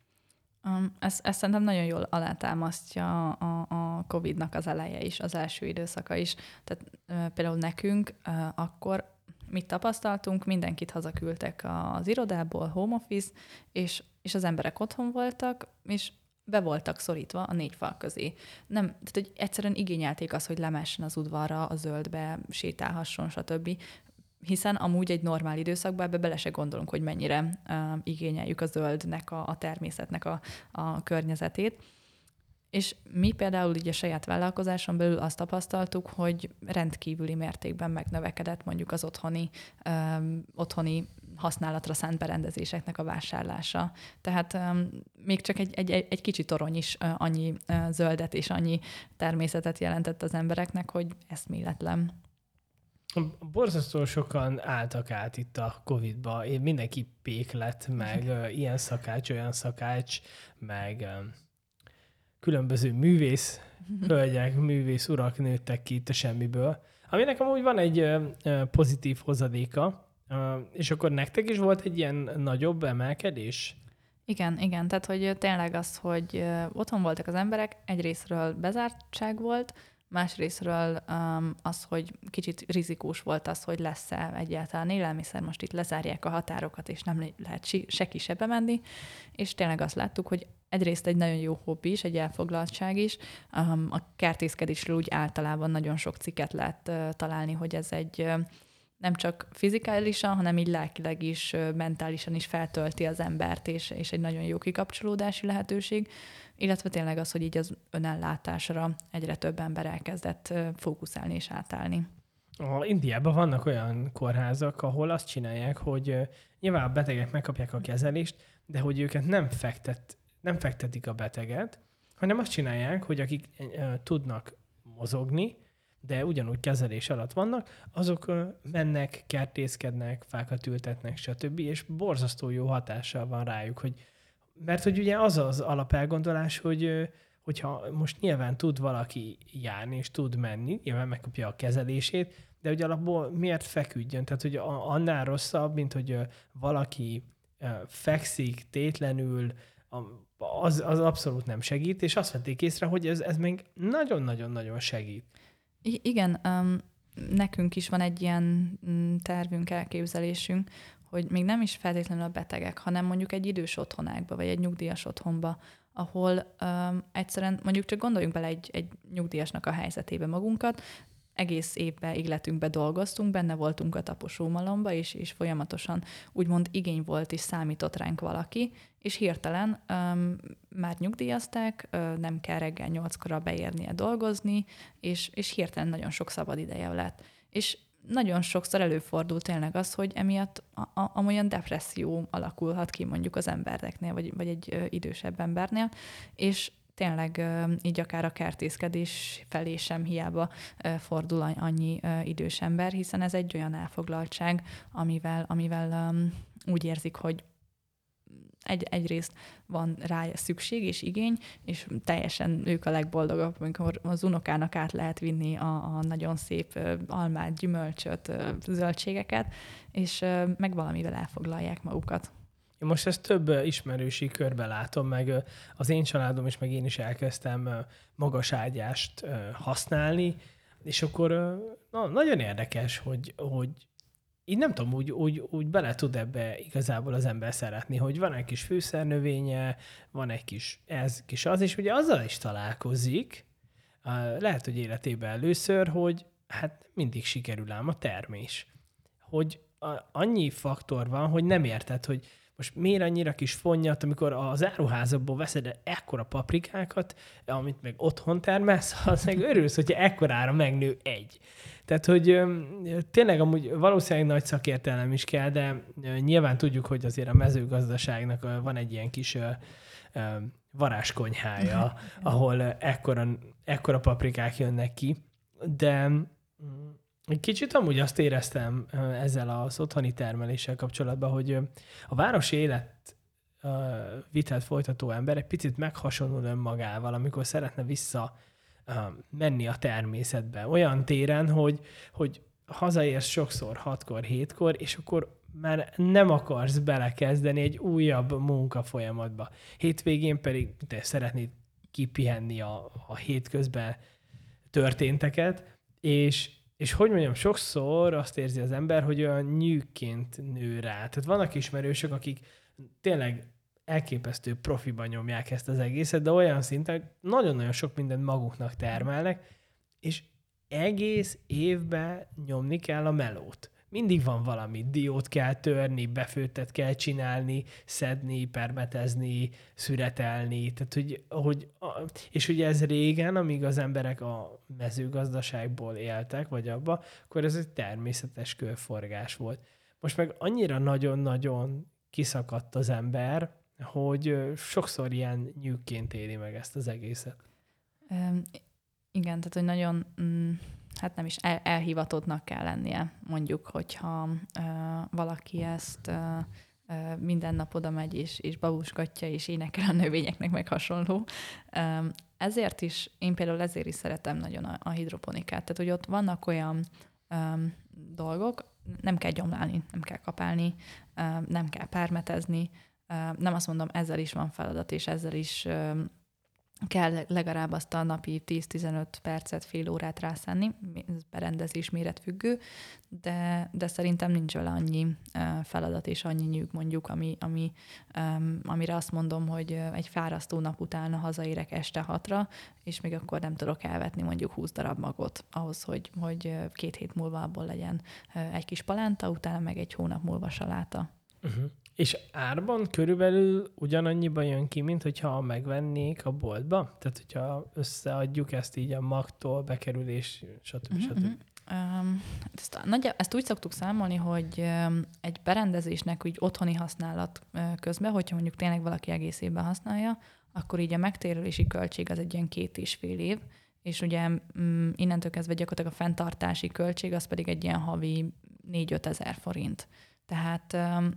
Um, ezt, ezt szerintem nagyon jól alátámasztja a, a COVID-nak az eleje is, az első időszaka is. Tehát uh, például nekünk uh, akkor mit tapasztaltunk, mindenkit hazaküldtek az irodából, home office, és, és az emberek otthon voltak, és be voltak szorítva a négy fal közé. Nem, tehát hogy egyszerűen igényelték azt, hogy lemessen az udvarra, a zöldbe, sétálhasson, stb. Hiszen amúgy egy normál időszakban ebbe bele se gondolunk, hogy mennyire uh, igényeljük a zöldnek, a, a természetnek a, a környezetét. És mi például így a saját vállalkozáson belül azt tapasztaltuk, hogy rendkívüli mértékben megnövekedett mondjuk az otthoni, um, otthoni használatra szánt berendezéseknek a vásárlása. Tehát um, még csak egy, egy, egy kicsi torony is uh, annyi uh, zöldet és annyi természetet jelentett az embereknek, hogy eszméletlen. Borzasztó sokan álltak át itt a Covid-ba. Mindenki pék lett, meg uh, ilyen szakács, olyan szakács, meg uh, különböző művész hölgyek, művész urak nőttek ki itt a semmiből. Nekem úgy van egy pozitív hozadéka, és akkor nektek is volt egy ilyen nagyobb emelkedés? Igen, igen. Tehát, hogy tényleg az, hogy otthon voltak az emberek, egyrésztről bezártság volt, Másrésztről um, az, hogy kicsit rizikós volt az, hogy lesz-e egyáltalán élelmiszer, most itt lezárják a határokat, és nem lehet se ki se bemenni, és tényleg azt láttuk, hogy egyrészt egy nagyon jó hobbi is, egy elfoglaltság is. A kertészkedésről úgy általában nagyon sok cikket lehet találni, hogy ez egy nem csak fizikálisan, hanem így lelkileg is, mentálisan is feltölti az embert, és, és egy nagyon jó kikapcsolódási lehetőség illetve tényleg az, hogy így az önellátásra egyre több ember elkezdett fókuszálni és átállni. A Indiában vannak olyan kórházak, ahol azt csinálják, hogy nyilván a betegek megkapják a kezelést, de hogy őket nem, fektet, nem fektetik a beteget, hanem azt csinálják, hogy akik tudnak mozogni, de ugyanúgy kezelés alatt vannak, azok mennek, kertészkednek, fákat ültetnek, stb. És borzasztó jó hatással van rájuk, hogy mert hogy ugye az az alapelgondolás, hogy hogyha most nyilván tud valaki járni és tud menni, nyilván megkapja a kezelését, de hogy alapból miért feküdjön? Tehát, hogy annál rosszabb, mint hogy valaki fekszik tétlenül, az, az abszolút nem segít, és azt vették észre, hogy ez, ez még nagyon-nagyon-nagyon segít. I- igen, um, nekünk is van egy ilyen mm, tervünk, elképzelésünk, hogy még nem is feltétlenül a betegek, hanem mondjuk egy idős otthonákba, vagy egy nyugdíjas otthonba, ahol um, egyszerűen mondjuk csak gondoljunk bele egy, egy nyugdíjasnak a helyzetébe magunkat, egész évben, életünkben dolgoztunk, benne voltunk a taposómalomba, és, és folyamatosan úgymond igény volt és számított ránk valaki, és hirtelen um, már nyugdíjazták, uh, nem kell reggel nyolckora beérnie dolgozni, és, és hirtelen nagyon sok szabad ideje lett. És nagyon sokszor előfordul tényleg az, hogy emiatt a, a, amolyan depresszió alakulhat ki mondjuk az embereknél, vagy, vagy egy ö, idősebb embernél, és tényleg így akár a kertészkedés felé sem hiába fordul annyi idős ember, hiszen ez egy olyan elfoglaltság, amivel, amivel úgy érzik, hogy egy, egyrészt van rá szükség és igény, és teljesen ők a legboldogabb, amikor az unokának át lehet vinni a, a nagyon szép almát, gyümölcsöt, zöldségeket, és meg valamivel elfoglalják magukat. Én most ezt több ismerősi körbe látom, meg az én családom is, meg én is elkezdtem magas ágyást használni, és akkor na, nagyon érdekes, hogy, hogy így nem tudom, úgy, úgy, úgy bele tud ebbe igazából az ember szeretni, hogy van egy kis fűszernövénye, van egy kis ez, kis az, és ugye azzal is találkozik, lehet, hogy életében először, hogy hát mindig sikerül ám a termés. Hogy annyi faktor van, hogy nem érted, hogy most miért annyira kis fonnyat, amikor az áruházakból veszed ekkora paprikákat, amit meg otthon termelsz, az meg örülsz, hogyha ekkorára megnő egy. Tehát, hogy tényleg amúgy valószínűleg nagy szakértelem is kell, de nyilván tudjuk, hogy azért a mezőgazdaságnak van egy ilyen kis varázskonyhája, ahol ekkora, ekkora paprikák jönnek ki, de egy kicsit amúgy azt éreztem ezzel az otthoni termeléssel kapcsolatban, hogy a városi élet vitelt folytató ember egy picit meghasonul önmagával, amikor szeretne vissza menni a természetbe. Olyan téren, hogy, hogy hazaérsz sokszor hatkor, hétkor, és akkor már nem akarsz belekezdeni egy újabb munka folyamatba. Hétvégén pedig te szeretnéd kipihenni a, a hétközben történteket, és, és hogy mondjam, sokszor azt érzi az ember, hogy olyan nyűként nő rá. Tehát vannak ismerősök, akik tényleg elképesztő profiban nyomják ezt az egészet, de olyan szinten, hogy nagyon-nagyon sok mindent maguknak termelnek, és egész évben nyomni kell a melót. Mindig van valami, diót kell törni, befőttet kell csinálni, szedni, permetezni, szüretelni, tehát hogy, hogy és ugye ez régen, amíg az emberek a mezőgazdaságból éltek, vagy abba, akkor ez egy természetes körforgás volt. Most meg annyira nagyon-nagyon kiszakadt az ember, hogy sokszor ilyen nyűkként éli meg ezt az egészet. Um, igen, tehát hogy nagyon, mm, hát nem is el, elhivatottnak kell lennie, mondjuk, hogyha uh, valaki ezt uh, uh, minden nap oda megy, és, és babusgatja, és énekel a növényeknek, meg hasonló. Um, ezért is, én például ezért is szeretem nagyon a, a hidroponikát. Tehát, hogy ott vannak olyan um, dolgok, nem kell gyomlálni, nem kell kapálni, um, nem kell permetezni, nem azt mondom, ezzel is van feladat, és ezzel is kell legalább azt a napi 10-15 percet, fél órát rászenni, ez berendezés méretfüggő, de, de szerintem nincs vele annyi feladat és annyi nyűg mondjuk, ami, ami, amire azt mondom, hogy egy fárasztó nap után hazaérek este hatra, és még akkor nem tudok elvetni mondjuk 20 darab magot ahhoz, hogy, hogy két hét múlva abból legyen egy kis palánta, utána meg egy hónap múlva saláta. Uh-huh. És árban körülbelül ugyanannyiba jön ki, mint hogyha megvennék a boltba? Tehát, hogyha összeadjuk ezt így a magtól, bekerülés, stb. Uh-huh, stb. Um, ezt, nagy, ezt úgy szoktuk számolni, hogy um, egy berendezésnek úgy otthoni használat uh, közben, hogyha mondjuk tényleg valaki egész évben használja, akkor így a megtérülési költség az egy ilyen két és fél év, és ugye um, innentől kezdve gyakorlatilag a fenntartási költség az pedig egy ilyen havi 4-5 ezer forint. Tehát um,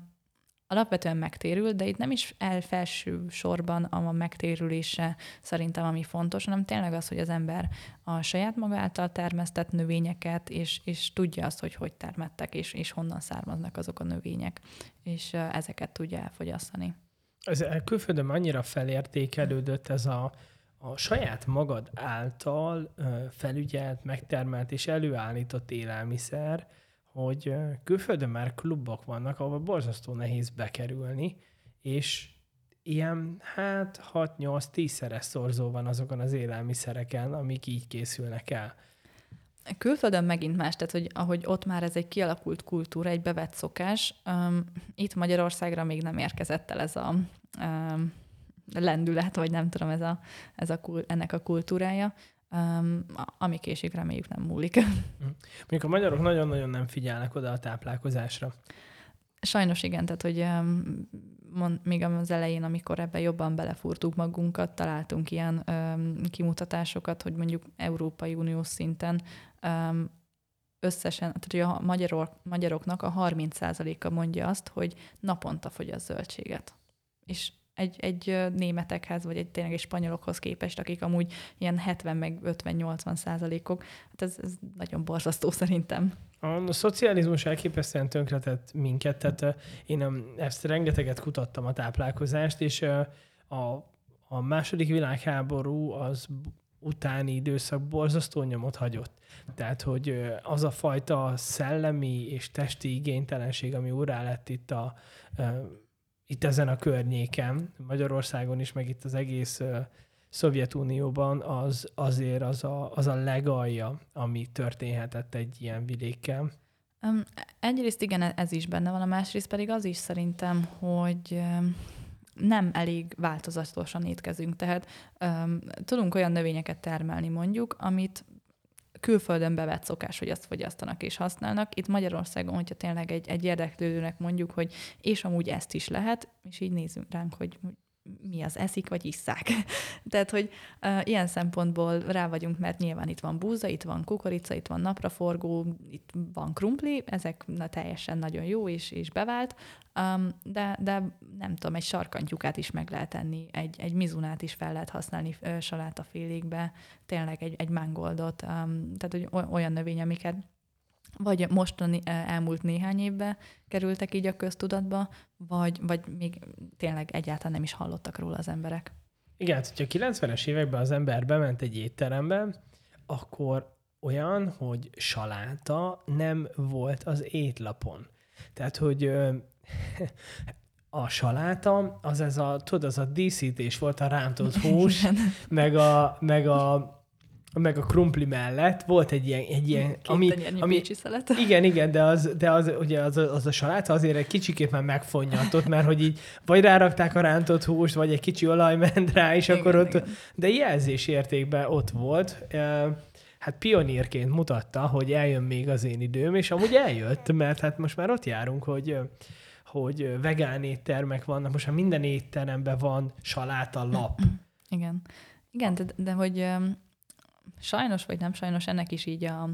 alapvetően megtérül, de itt nem is el felső sorban a megtérülése szerintem, ami fontos, hanem tényleg az, hogy az ember a saját maga által termesztett növényeket, és, és tudja azt, hogy hogy termettek, és, és honnan származnak azok a növények, és ezeket tudja elfogyasztani. Ez külföldön annyira felértékelődött ez a, a saját magad által felügyelt, megtermelt és előállított élelmiszer, hogy külföldön már klubok vannak, ahol borzasztó nehéz bekerülni, és ilyen, hát 6-8-10 szeres szorzó van azokon az élelmiszereken, amik így készülnek el. Külföldön megint más, tehát hogy ahogy ott már ez egy kialakult kultúra, egy bevett szokás, um, itt Magyarországra még nem érkezett el ez a um, lendület, vagy nem tudom, ez a, ez a, ennek a kultúrája um, ami késik, reméljük nem múlik. Hm. Mondjuk a magyarok nagyon-nagyon nem figyelnek oda a táplálkozásra. Sajnos igen, tehát hogy mond, még az elején, amikor ebbe jobban belefúrtuk magunkat, találtunk ilyen um, kimutatásokat, hogy mondjuk Európai Uniós szinten um, összesen, tehát a magyarok, magyaroknak a 30%-a mondja azt, hogy naponta fogy a zöldséget és egy, egy németekhez, vagy egy tényleg egy spanyolokhoz képest, akik amúgy ilyen 70 meg 50-80 százalékok, hát ez, ez nagyon borzasztó szerintem. A, szocializmus elképesztően tönkretett minket, tehát én ezt rengeteget kutattam a táplálkozást, és a, a második világháború az utáni időszak borzasztó nyomot hagyott. Tehát, hogy az a fajta szellemi és testi igénytelenség, ami urá lett itt, a, itt ezen a környéken, Magyarországon is, meg itt az egész Szovjetunióban, az azért az a, az a legalja, ami történhetett egy ilyen vidékkel. Um, egyrészt igen, ez is benne van, a másrészt pedig az is szerintem, hogy nem elég változatosan étkezünk. Tehát um, tudunk olyan növényeket termelni mondjuk, amit külföldön bevett szokás, hogy azt fogyasztanak és használnak. Itt Magyarországon, hogyha tényleg egy, egy érdeklődőnek mondjuk, hogy és amúgy ezt is lehet, és így nézünk ránk, hogy mi az eszik, vagy isszák. Tehát, hogy uh, ilyen szempontból rá vagyunk, mert nyilván itt van búza, itt van kukorica, itt van napraforgó, itt van krumpli, ezek na, teljesen nagyon jó és, és bevált, um, de, de nem tudom, egy sarkantyúkát is meg lehet enni, egy, egy mizunát is fel lehet használni uh, salátafélékbe, tényleg egy, egy mangoldot, um, tehát hogy olyan növény, amiket vagy mostani elmúlt néhány évben kerültek így a köztudatba, vagy, vagy még tényleg egyáltalán nem is hallottak róla az emberek. Igen, hát, hogyha a 90-es években az ember bement egy étterembe, akkor olyan, hogy saláta nem volt az étlapon. Tehát, hogy a saláta, az ez a, tudod, az a díszítés volt a rántott hús, meg a, meg a meg a krumpli mellett volt egy ilyen, egy ilyen Két ami, ami igen, igen, de az, de az, ugye az, az a saláta azért egy kicsikét már megfonyatott, mert hogy így vagy rárakták a rántott húst, vagy egy kicsi olaj ment rá, és igen, akkor ott, igen. de jelzés értékben ott volt. Hát pionírként mutatta, hogy eljön még az én időm, és amúgy eljött, mert hát most már ott járunk, hogy hogy vegán éttermek vannak, most már minden étteremben van saláta lap. Igen. Igen, de, de hogy sajnos vagy nem sajnos, ennek is így a,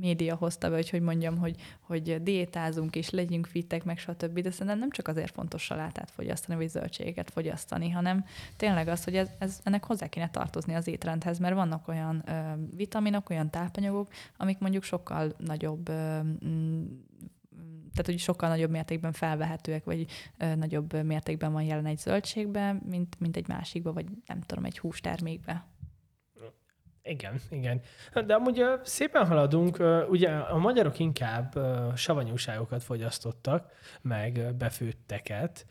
média hozta be, hogy, hogy mondjam, hogy, hogy diétázunk és legyünk fittek, meg stb. De szerintem nem csak azért fontos salátát fogyasztani, vagy zöldségeket fogyasztani, hanem tényleg az, hogy ez, ez, ennek hozzá kéne tartozni az étrendhez, mert vannak olyan ö, vitaminok, olyan tápanyagok, amik mondjuk sokkal nagyobb ö, tehát hogy sokkal nagyobb mértékben felvehetőek, vagy ö, nagyobb mértékben van jelen egy zöldségben, mint, mint egy másikba, vagy nem tudom, egy hústermékbe. Igen, igen. De amúgy szépen haladunk, ugye a magyarok inkább savanyúságokat fogyasztottak, meg befőtteket,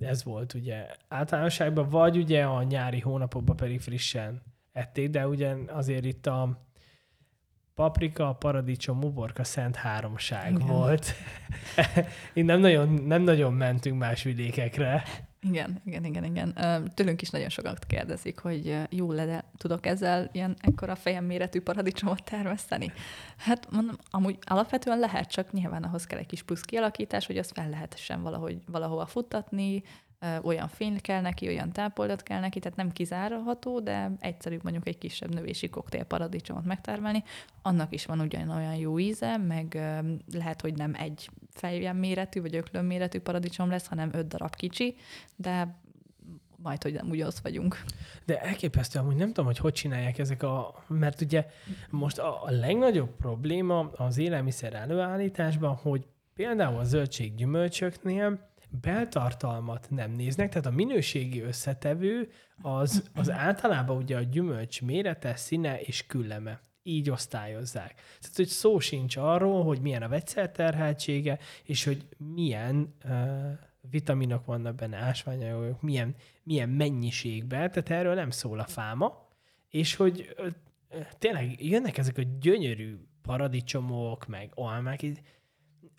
ez volt ugye általánosságban, vagy ugye a nyári hónapokban pedig frissen ették, de ugye azért itt a paprika, paradicsom, uborka, szent háromság Igen. volt. Itt nem nagyon, nem nagyon mentünk más vidékekre. Igen, igen, igen, igen. Tőlünk is nagyon sokat kérdezik, hogy jó le tudok ezzel ilyen ekkora fejem méretű paradicsomot termeszteni. Hát mondom, amúgy alapvetően lehet, csak nyilván ahhoz kell egy kis plusz kialakítás, hogy azt fel lehessen valahogy, valahova futtatni, olyan fény kell neki, olyan tápoldat kell neki, tehát nem kizárható, de egyszerűbb mondjuk egy kisebb növési koktél paradicsomot megtermelni. Annak is van ugyanolyan jó íze, meg lehet, hogy nem egy fejjel méretű, vagy öklön méretű paradicsom lesz, hanem öt darab kicsi, de majd, hogy nem úgy az vagyunk. De elképesztő, amúgy nem tudom, hogy hogy csinálják ezek a... Mert ugye most a, a legnagyobb probléma az élelmiszer előállításban, hogy például a zöldséggyümölcsöknél beltartalmat nem néznek, tehát a minőségi összetevő az, az általában ugye a gyümölcs mérete, színe és külleme. Így osztályozzák. Tehát, hogy szó sincs arról, hogy milyen a vegyszerterheltsége, és hogy milyen uh, vitaminok vannak benne, ásványanyagok, milyen, milyen mennyiségben, tehát erről nem szól a fáma, és hogy tényleg jönnek ezek a gyönyörű paradicsomok, meg almák,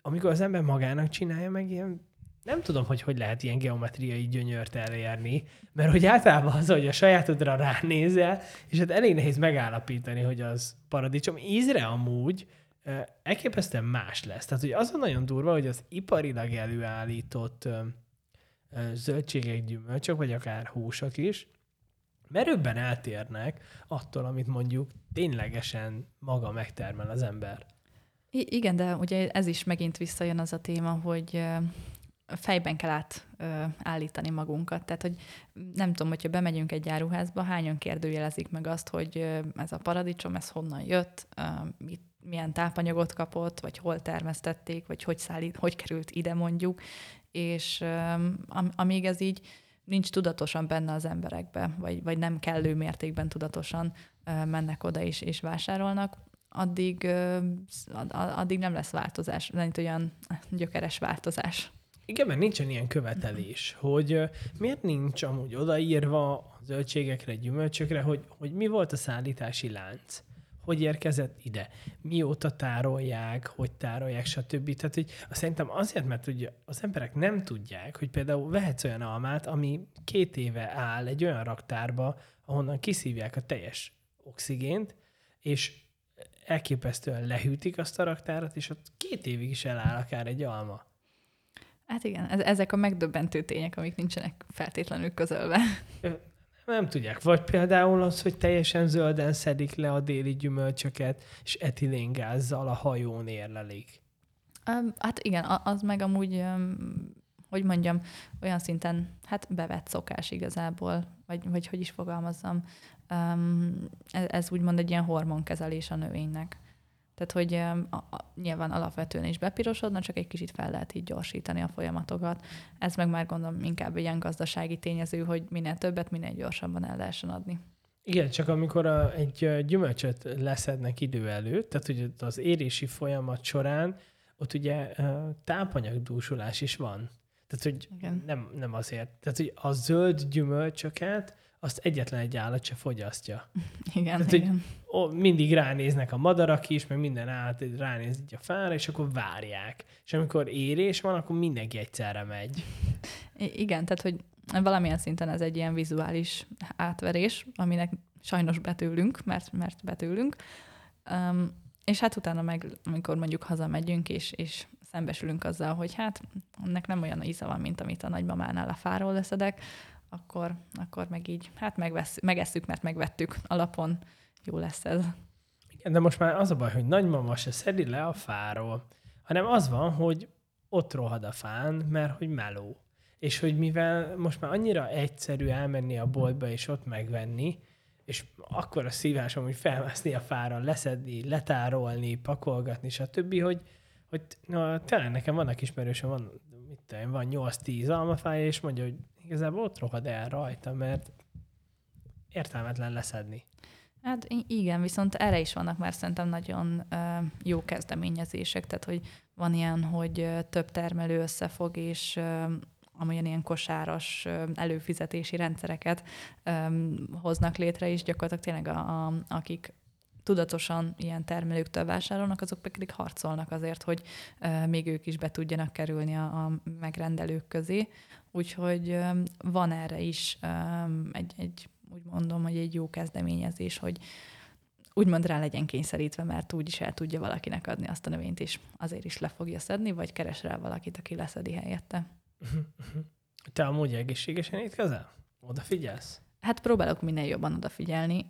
amikor az ember magának csinálja, meg ilyen nem tudom, hogy hogy lehet ilyen geometriai gyönyört elérni, mert hogy általában az, hogy a sajátodra ránézel, és hát elég nehéz megállapítani, hogy az paradicsom. Ízre amúgy elképesztően más lesz. Tehát, hogy az a nagyon durva, hogy az iparilag előállított zöldségek, gyümölcsök, vagy akár húsok is, merőbben eltérnek attól, amit mondjuk ténylegesen maga megtermel az ember. I- igen, de ugye ez is megint visszajön az a téma, hogy fejben kell át állítani magunkat. Tehát, hogy nem tudom, hogyha bemegyünk egy áruházba, hányan kérdőjelezik meg azt, hogy ez a paradicsom, ez honnan jött, ö, mit, milyen tápanyagot kapott, vagy hol termesztették, vagy hogy, szállít, hogy került ide mondjuk, és amíg ez így nincs tudatosan benne az emberekbe, vagy, vagy nem kellő mértékben tudatosan mennek oda is és vásárolnak, addig, addig nem lesz változás, nem olyan gyökeres változás. Igen, mert nincsen ilyen követelés, hogy miért nincs amúgy odaírva a zöldségekre, gyümölcsökre, hogy, hogy mi volt a szállítási lánc, hogy érkezett ide, mióta tárolják, hogy tárolják, stb. Tehát, hogy szerintem azért, mert ugye az emberek nem tudják, hogy például vehetsz olyan almát, ami két éve áll egy olyan raktárba, ahonnan kiszívják a teljes oxigént, és elképesztően lehűtik azt a raktárat, és ott két évig is eláll akár egy alma. Hát igen, ezek a megdöbbentő tények, amik nincsenek feltétlenül közölve. Nem tudják. Vagy például az, hogy teljesen zölden szedik le a déli gyümölcsöket, és etiléngázzal a hajón érlelik. Hát igen, az meg amúgy, hogy mondjam, olyan szinten, hát bevett szokás igazából, vagy, vagy hogy is fogalmazzam. Ez, ez úgymond egy ilyen hormonkezelés a növénynek. Tehát, hogy a, a, nyilván alapvetően is bepirosodna, csak egy kicsit fel lehet így gyorsítani a folyamatokat. Ez meg már gondolom inkább egy ilyen gazdasági tényező, hogy minél többet, minél gyorsabban el lehessen adni. Igen, csak amikor a, egy gyümölcsöt leszednek idő előtt, tehát hogy az érési folyamat során ott ugye tápanyagdúsulás is van. Tehát, hogy Igen. nem, nem azért. Tehát, hogy a zöld gyümölcsöket azt egyetlen egy állat se fogyasztja. Igen, Tehát, igen. Hogy, ó, mindig ránéznek a madarak is, meg minden állat ránéz így a fára, és akkor várják. És amikor érés van, akkor mindenki egyszerre megy. I- igen, tehát hogy valamilyen szinten ez egy ilyen vizuális átverés, aminek sajnos betűlünk, mert, mert betűlünk. Um, és hát utána meg, amikor mondjuk hazamegyünk, és, és szembesülünk azzal, hogy hát ennek nem olyan íze van, mint amit a nagymamánál a fáról leszedek, akkor, akkor meg így, hát megvesz, megesszük, mert megvettük alapon, jó lesz ez. Igen, de most már az a baj, hogy nagymama se szedi le a fáról, hanem az van, hogy ott rohad a fán, mert hogy meló. És hogy mivel most már annyira egyszerű elmenni a boltba és ott megvenni, és akkor a szívásom, hogy felmászni a fára, leszedni, letárolni, pakolgatni, stb., hogy, hogy na, tényleg nekem vannak ismerősöm, van, mit tudom, van 8-10 almafája, és mondja, hogy igazából ott rohad el rajta, mert értelmetlen leszedni. Hát igen, viszont erre is vannak már szerintem nagyon jó kezdeményezések, tehát hogy van ilyen, hogy több termelő összefog, és amolyan ilyen kosáros előfizetési rendszereket hoznak létre, és gyakorlatilag tényleg a, a, akik tudatosan ilyen termelőktől vásárolnak, azok pedig harcolnak azért, hogy még ők is be tudjanak kerülni a, a megrendelők közé. Úgyhogy van erre is egy, egy, úgy mondom, hogy egy jó kezdeményezés, hogy úgymond rá legyen kényszerítve, mert úgy is el tudja valakinek adni azt a növényt is. Azért is le fogja szedni, vagy keres rá valakit, aki leszedi helyette. Te amúgy egészségesen étkezel? Odafigyelsz? Hát próbálok minél jobban odafigyelni.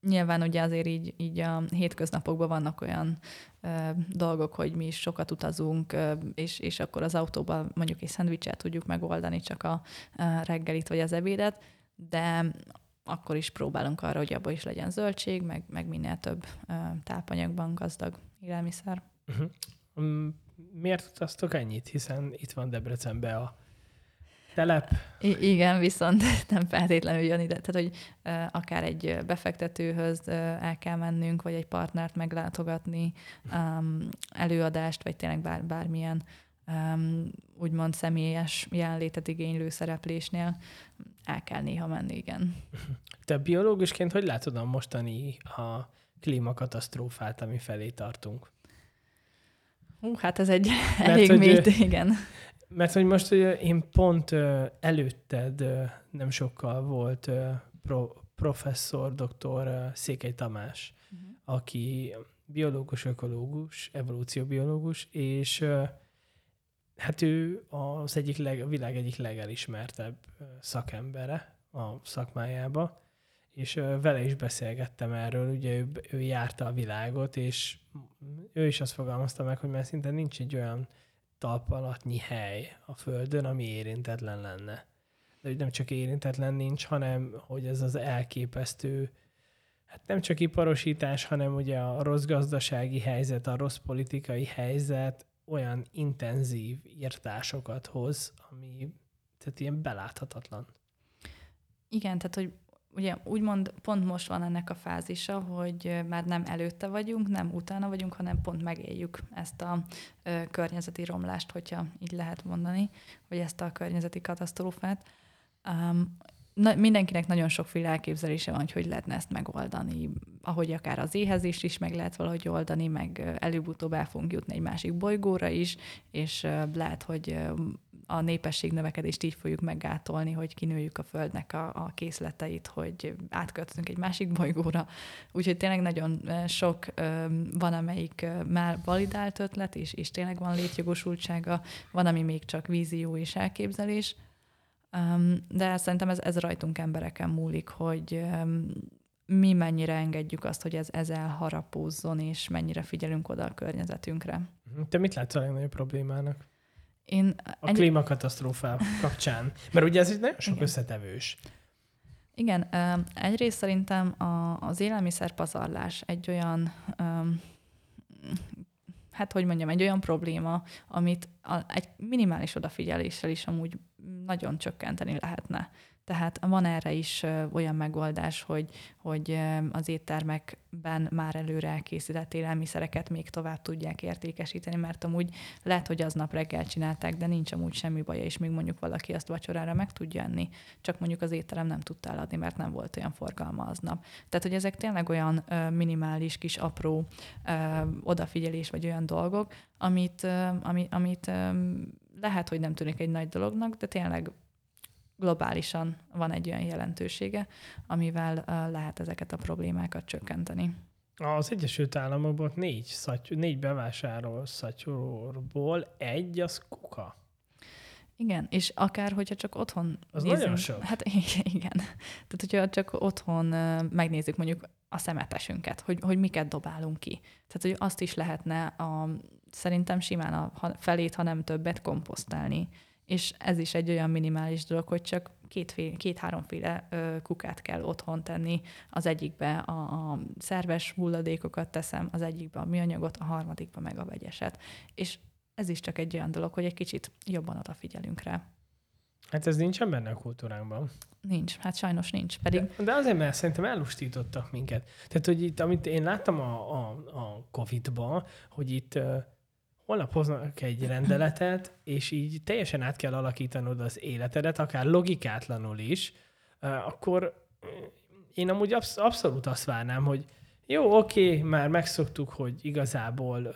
Nyilván ugye azért így, így a hétköznapokban vannak olyan ö, dolgok, hogy mi is sokat utazunk, ö, és, és akkor az autóban mondjuk egy szendvicset tudjuk megoldani, csak a, a reggelit vagy az ebédet, de akkor is próbálunk arra, hogy abban is legyen zöldség, meg, meg minél több ö, tápanyagban gazdag élelmiszer. Uh-huh. Miért utaztok ennyit? Hiszen itt van Debrecenben a telep. I- igen, viszont nem feltétlenül jön ide. Tehát, hogy uh, akár egy befektetőhöz uh, el kell mennünk, vagy egy partnert meglátogatni, um, előadást, vagy tényleg bár, bármilyen um, úgymond személyes jelenlétet igénylő szereplésnél el kell néha menni, igen. Te biológusként hogy látod a mostani a klímakatasztrófát, ami felé tartunk? Hú, hát ez egy Mert elég mély, igen. Mert hogy most ugye én pont előtted nem sokkal volt pro, professzor, doktor Székely Tamás, uh-huh. aki biológus, ökológus, evolúcióbiológus, és hát ő az egyik leg, a világ egyik legelismertebb szakembere a szakmájába, és vele is beszélgettem erről, ugye ő, ő járta a világot, és ő is azt fogalmazta meg, hogy már szinte nincs egy olyan talp alattnyi hely a Földön, ami érintetlen lenne. De hogy nem csak érintetlen nincs, hanem hogy ez az elképesztő, hát nem csak iparosítás, hanem ugye a rossz gazdasági helyzet, a rossz politikai helyzet olyan intenzív írtásokat hoz, ami tehát ilyen beláthatatlan. Igen, tehát hogy ugye úgymond pont most van ennek a fázisa, hogy már nem előtte vagyunk, nem utána vagyunk, hanem pont megéljük ezt a ö, környezeti romlást, hogyha így lehet mondani, vagy ezt a környezeti katasztrófát. Um, na, mindenkinek nagyon sokféle elképzelése van, hogy hogy lehetne ezt megoldani, ahogy akár az éhezést is meg lehet valahogy oldani, meg előbb-utóbb el fogunk jutni egy másik bolygóra is, és lehet, hogy a népesség növekedést így fogjuk meggátolni, hogy kinőjük a Földnek a, a készleteit, hogy átköltözünk egy másik bolygóra. Úgyhogy tényleg nagyon sok van, amelyik már validált ötlet, és, és tényleg van létjogosultsága, van, ami még csak vízió és elképzelés. De szerintem ez, ez rajtunk embereken múlik, hogy mi mennyire engedjük azt, hogy ez, ez elharapózzon, és mennyire figyelünk oda a környezetünkre. Te mit látsz a legnagyobb problémának? Én a ennyi... klímakatasztrófá kapcsán. Mert ugye ez egy nagyon sok Igen. összetevős. Igen, egyrészt szerintem az élelmiszerpazarlás egy olyan, hát hogy mondjam, egy olyan probléma, amit egy minimális odafigyeléssel is amúgy nagyon csökkenteni lehetne. Tehát van erre is olyan megoldás, hogy, hogy az éttermekben már előre elkészített élelmiszereket még tovább tudják értékesíteni, mert amúgy lehet, hogy aznap reggel csinálták, de nincs amúgy semmi baja, és még mondjuk valaki azt vacsorára meg tudja enni, csak mondjuk az étterem nem tudta eladni, mert nem volt olyan forgalma aznap. Tehát, hogy ezek tényleg olyan minimális, kis apró odafigyelés, vagy olyan dolgok, amit, ami, amit lehet, hogy nem tűnik egy nagy dolognak, de tényleg globálisan van egy olyan jelentősége, amivel lehet ezeket a problémákat csökkenteni. Az Egyesült Államokban négy, szaty, négy bevásárol szatyorból egy az kuka. Igen, és akár, hogyha csak otthon Az nézünk, nagyon sok. Hát igen. Tehát, hogyha csak otthon megnézzük mondjuk a szemetesünket, hogy, hogy miket dobálunk ki. Tehát, hogy azt is lehetne a, szerintem simán a felét, ha nem többet komposztálni és ez is egy olyan minimális dolog, hogy csak két-háromféle két, kukát kell otthon tenni. Az egyikbe a, a szerves hulladékokat teszem, az egyikbe a műanyagot, a harmadikba meg a vegyeset. És ez is csak egy olyan dolog, hogy egy kicsit jobban odafigyelünk rá. Hát ez nincsen benne a kultúránkban. Nincs, hát sajnos nincs. Pedig... De, de azért, mert szerintem elustítottak minket. Tehát, hogy itt, amit én láttam a, a, a Covid-ban, hogy itt holnap hoznak egy rendeletet, és így teljesen át kell alakítanod az életedet, akár logikátlanul is, akkor én amúgy absz- abszolút azt várnám, hogy jó, oké, már megszoktuk, hogy igazából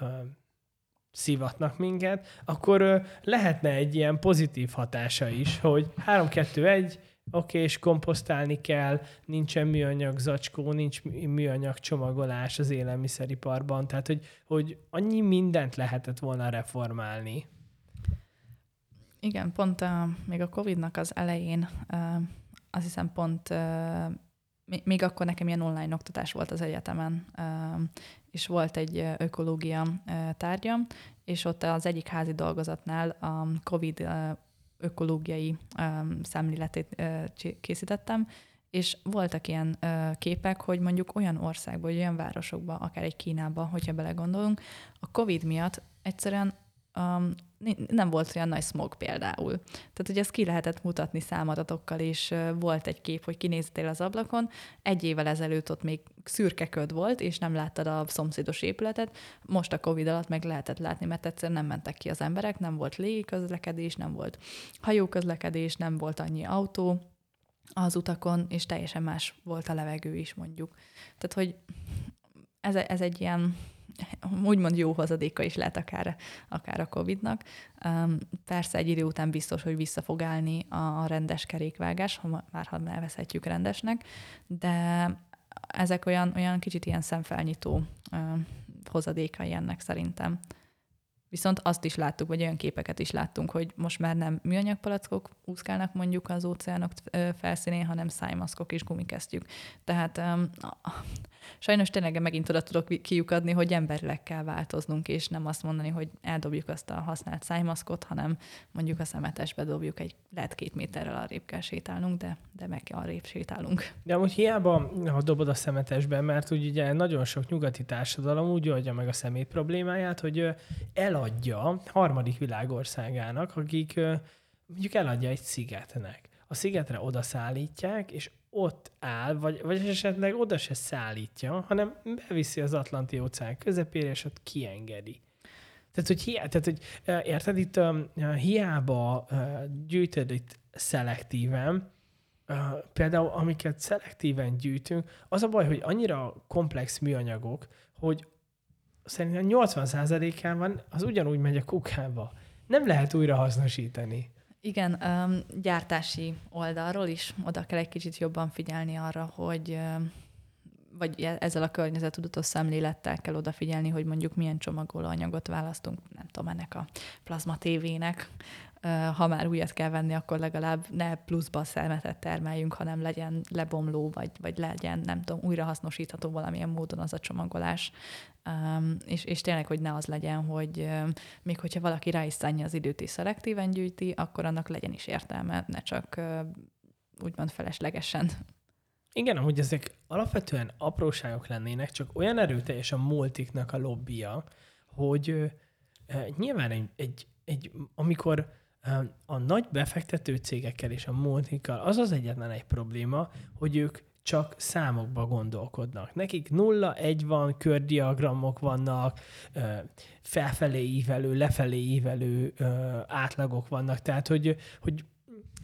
szivatnak minket, akkor lehetne egy ilyen pozitív hatása is, hogy 3-2-1, oké, és komposztálni kell, nincsen műanyag zacskó, nincs műanyag csomagolás az élelmiszeriparban, tehát hogy, hogy annyi mindent lehetett volna reformálni. Igen, pont uh, még a Covid-nak az elején azt hiszem pont még akkor nekem ilyen online oktatás volt az egyetemen, és volt egy ökológia tárgyam, és ott az egyik házi dolgozatnál a COVID ökológiai szemléletét készítettem, és voltak ilyen képek, hogy mondjuk olyan országban, vagy olyan városokban, akár egy Kínában, hogyha belegondolunk, a COVID miatt egyszerűen um, nem volt olyan nagy smog például. Tehát, hogy ezt ki lehetett mutatni számadatokkal, és volt egy kép, hogy kinéztél az ablakon, egy évvel ezelőtt ott még szürke köd volt, és nem láttad a szomszédos épületet, most a Covid alatt meg lehetett látni, mert egyszerűen nem mentek ki az emberek, nem volt közlekedés, nem volt hajóközlekedés, nem volt annyi autó, az utakon, és teljesen más volt a levegő is, mondjuk. Tehát, hogy ez, ez egy ilyen úgymond jó hozadéka is lehet akár, akár a Covid-nak. Persze egy idő után biztos, hogy vissza fog állni a rendes kerékvágás, ha már ha nevezhetjük rendesnek, de ezek olyan, olyan kicsit ilyen szemfelnyitó hozadékai ennek szerintem. Viszont azt is láttuk, vagy olyan képeket is láttunk, hogy most már nem műanyag palackok úszkálnak mondjuk az óceánok felszínén, hanem szájmaszkok és gumikesztyűk. Tehát um, sajnos tényleg megint oda tudok kiukadni, hogy emberileg kell változnunk, és nem azt mondani, hogy eldobjuk azt a használt szájmaszkot, hanem mondjuk a szemetesbe dobjuk, egy, lehet két méterrel arrébb kell sétálnunk, de, de meg arrébb sétálunk. De amúgy hiába, ha dobod a szemetesbe, mert ugye nagyon sok nyugati társadalom úgy oldja meg a szemét problémáját, hogy eladja harmadik világországának, akik mondjuk eladja egy szigetnek. A szigetre odaszállítják, és ott áll, vagy, vagy esetleg oda se szállítja, hanem beviszi az Atlanti óceán közepére, és ott kiengedi. Tehát, hogy, hiá, tehát, hogy érted, itt hiába uh, gyűjtöd itt szelektíven, például amiket szelektíven gyűjtünk, az a baj, hogy annyira komplex műanyagok, hogy szerintem 80%-ában az ugyanúgy megy a kukába. Nem lehet újra hasznosítani. Igen, gyártási oldalról is oda kell egy kicsit jobban figyelni arra, hogy vagy e, ezzel a környezetudatos szemlélettel kell odafigyelni, hogy mondjuk milyen csomagolóanyagot választunk, nem tudom, ennek a plazma tévének, ha már újat kell venni, akkor legalább ne pluszba szemetet termeljünk, hanem legyen lebomló, vagy, vagy legyen, nem tudom, újrahasznosítható valamilyen módon az a csomagolás. Um, és, és tényleg, hogy ne az legyen, hogy um, még hogyha valaki rá is szánja az időt és szelektíven gyűjti, akkor annak legyen is értelme, ne csak uh, úgymond feleslegesen. Igen, amúgy ezek alapvetően apróságok lennének, csak olyan erőteljes a multiknak a lobbia, hogy uh, nyilván egy, egy, egy amikor a nagy befektető cégekkel és a multikkal az az egyetlen egy probléma, hogy ők csak számokba gondolkodnak. Nekik nulla, egy van, kördiagramok vannak, felfelé ívelő, lefelé ívelő átlagok vannak, tehát hogy, hogy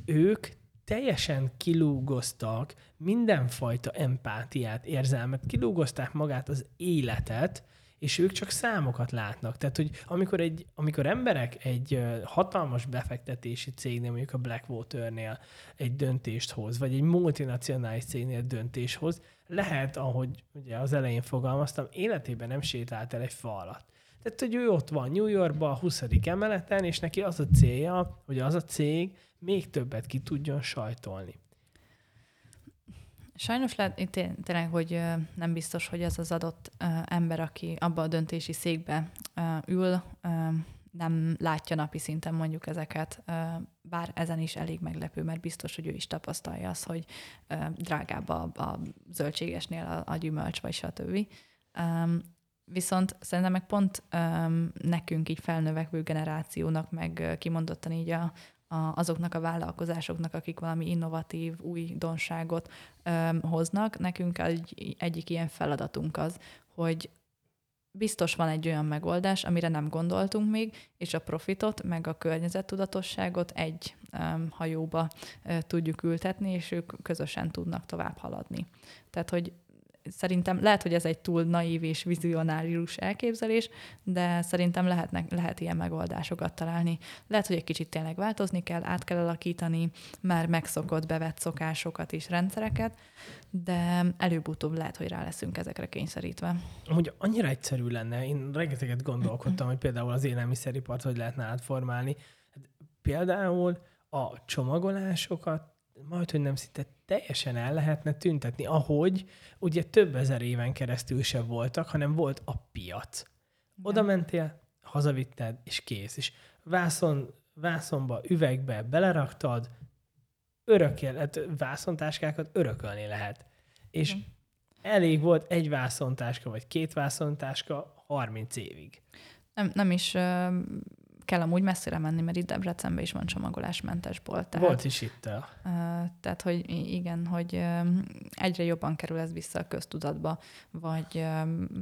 ők teljesen kilúgoztak mindenfajta empátiát, érzelmet, kilúgozták magát az életet, és ők csak számokat látnak. Tehát, hogy amikor, egy, amikor emberek egy hatalmas befektetési cégnél, mondjuk a Blackwater-nél egy döntést hoz, vagy egy multinacionális cégnél döntés hoz, lehet, ahogy ugye az elején fogalmaztam, életében nem sétált el egy fa alatt. Tehát, hogy ő ott van New Yorkban, a 20. emeleten, és neki az a célja, hogy az a cég még többet ki tudjon sajtolni. Sajnos lehet tényleg, hogy nem biztos, hogy az az adott ember, aki abba a döntési székbe ül, nem látja napi szinten mondjuk ezeket, bár ezen is elég meglepő, mert biztos, hogy ő is tapasztalja azt, hogy drágább a, a zöldségesnél a, a gyümölcs, vagy stb. Viszont szerintem meg pont nekünk így felnövekvő generációnak, meg kimondottan így a, azoknak a vállalkozásoknak, akik valami innovatív újdonságot öm, hoznak. Nekünk egy, egyik ilyen feladatunk az, hogy biztos van egy olyan megoldás, amire nem gondoltunk még, és a profitot, meg a környezettudatosságot egy um, hajóba uh, tudjuk ültetni, és ők közösen tudnak tovább haladni. Tehát, hogy szerintem lehet, hogy ez egy túl naív és vizionárius elképzelés, de szerintem lehetnek, lehet ilyen megoldásokat találni. Lehet, hogy egy kicsit tényleg változni kell, át kell alakítani már megszokott, bevett szokásokat és rendszereket, de előbb-utóbb lehet, hogy rá leszünk ezekre kényszerítve. Amúgy annyira egyszerű lenne, én rengeteget gondolkodtam, hogy például az élelmiszeripart hogy lehetne átformálni. Hát például a csomagolásokat majd, hogy nem szinte teljesen el lehetne tüntetni, ahogy ugye több ezer éven keresztül se voltak, hanem volt a piac. Oda mentél, hazavitted, és kész. És vászon, vászonba, üvegbe beleraktad, örökkel, hát vászontáskákat örökölni lehet. És mm. elég volt egy vászontáska, vagy két vászontáska 30 évig. Nem, nem is kell amúgy messzire menni, mert itt Debrecenben is van csomagolásmentes bolt. Tehát, Volt is itt. Uh, tehát, hogy igen, hogy egyre jobban kerül ez vissza a köztudatba, vagy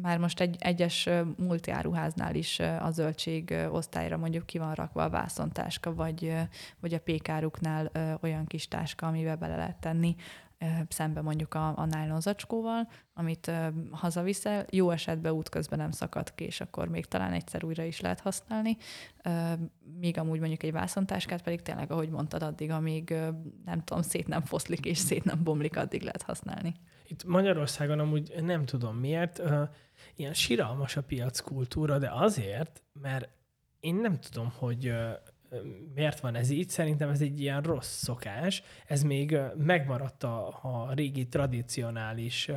már most egy egyes multiáruháznál is a zöldség osztályra mondjuk ki van rakva a vászontáska, vagy, vagy a pékáruknál olyan kis táska, amivel bele lehet tenni szembe mondjuk a, a nylon zacskóval, amit hazaviszel, jó esetben útközben nem szakad ki, és akkor még talán egyszer újra is lehet használni, míg amúgy mondjuk egy vászontáskát pedig tényleg, ahogy mondtad, addig, amíg nem tudom, szét nem foszlik és szét nem bomlik, addig lehet használni. Itt Magyarországon amúgy nem tudom miért, ilyen siralmas a piackultúra, de azért, mert én nem tudom, hogy miért van ez így? Szerintem ez egy ilyen rossz szokás. Ez még megmaradt a, a régi tradicionális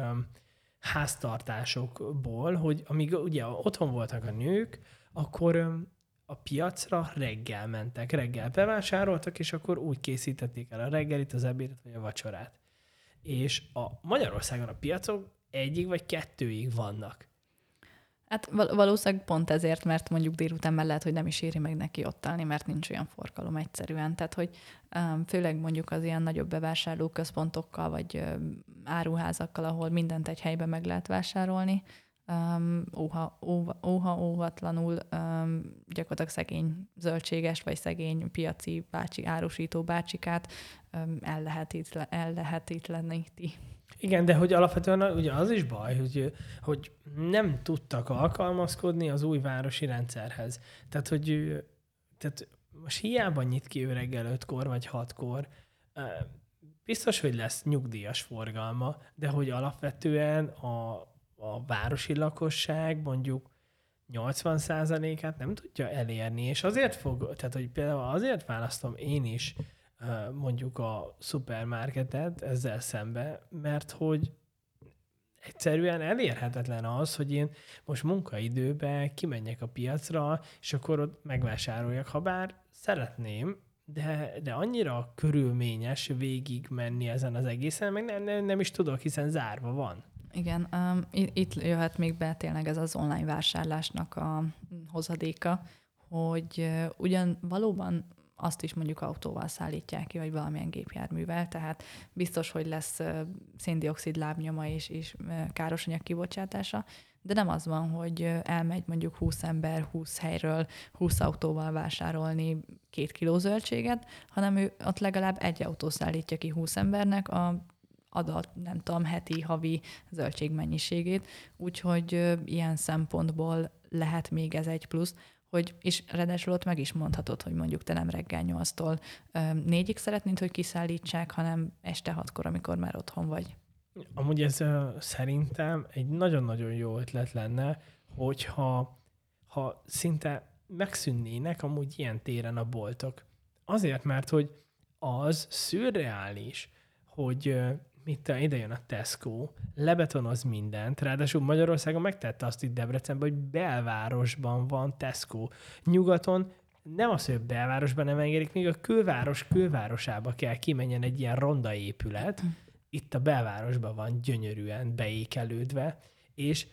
háztartásokból, hogy amíg ugye otthon voltak a nők, akkor a piacra reggel mentek, reggel bevásároltak, és akkor úgy készítették el a reggelit, az ebédet vagy a vacsorát. És a Magyarországon a piacok egyig vagy kettőig vannak. Hát val- valószínűleg pont ezért, mert mondjuk délután mellett, hogy nem is éri meg neki ott állni, mert nincs olyan forgalom egyszerűen. Tehát, hogy um, főleg mondjuk az ilyen nagyobb bevásárlóközpontokkal, vagy um, áruházakkal, ahol mindent egy helyben meg lehet vásárolni, um, óha, óva, óha óvatlanul um, gyakorlatilag szegény zöldséges, vagy szegény piaci bácsi, árusító bácsikát um, ellehetetleníti. Igen, de hogy alapvetően ugye az is baj, hogy, hogy nem tudtak alkalmazkodni az új városi rendszerhez. Tehát, hogy tehát most hiába nyit ki ő reggel ötkor vagy hatkor, biztos, hogy lesz nyugdíjas forgalma, de hogy alapvetően a, a városi lakosság mondjuk 80%-át nem tudja elérni, és azért fog, tehát hogy például azért választom én is mondjuk a szupermarketet ezzel szembe, mert hogy egyszerűen elérhetetlen az, hogy én most munkaidőben kimenjek a piacra, és akkor ott megvásároljak, ha bár szeretném, de, de annyira körülményes végig menni ezen az egészen, meg nem, nem, nem is tudok, hiszen zárva van. Igen, um, itt jöhet még be tényleg ez az online vásárlásnak a hozadéka, hogy ugyan valóban azt is mondjuk autóval szállítják ki, vagy valamilyen gépjárművel, tehát biztos, hogy lesz széndiokszid lábnyoma és, és károsanyag kibocsátása, de nem az van, hogy elmegy mondjuk 20 ember 20 helyről 20 autóval vásárolni két kiló zöldséget, hanem ő ott legalább egy autó szállítja ki 20 embernek a adat, nem tudom, heti, havi zöldségmennyiségét, úgyhogy ilyen szempontból lehet még ez egy plusz, hogy, és ráadásul ott meg is mondhatod, hogy mondjuk te nem reggel 8-tól négyig szeretnéd, hogy kiszállítsák, hanem este hatkor, amikor már otthon vagy. Amúgy ez szerintem egy nagyon-nagyon jó ötlet lenne, hogyha ha szinte megszűnnének amúgy ilyen téren a boltok. Azért, mert hogy az szürreális, hogy mit ide jön a Tesco, lebetonoz mindent, ráadásul Magyarországon megtette azt itt Debrecenben, hogy belvárosban van Tesco. Nyugaton nem az, hogy belvárosban nem engedik, még a külváros külvárosába kell kimenjen egy ilyen ronda épület, itt a belvárosban van gyönyörűen beékelődve, és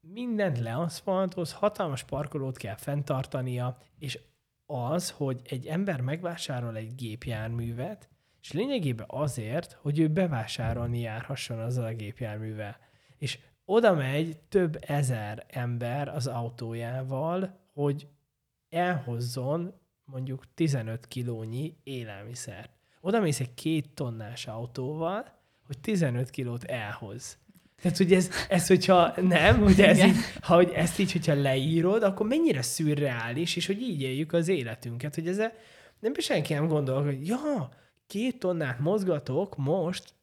mindent leaszfaltoz, hatalmas parkolót kell fenntartania, és az, hogy egy ember megvásárol egy gépjárművet, és lényegében azért, hogy ő bevásárolni járhasson azzal a gépjárművel. És oda megy több ezer ember az autójával, hogy elhozzon mondjuk 15 kilónyi élelmiszert. Oda mész egy két tonnás autóval, hogy 15 kilót elhoz. Tehát, hogy ez, ez hogyha nem, hogy ez így, ha hogy ezt így, hogyha leírod, akkor mennyire szürreális, és hogy így éljük az életünket, hogy ez nem senki nem gondol, hogy ja, két tonnát mozgatok most,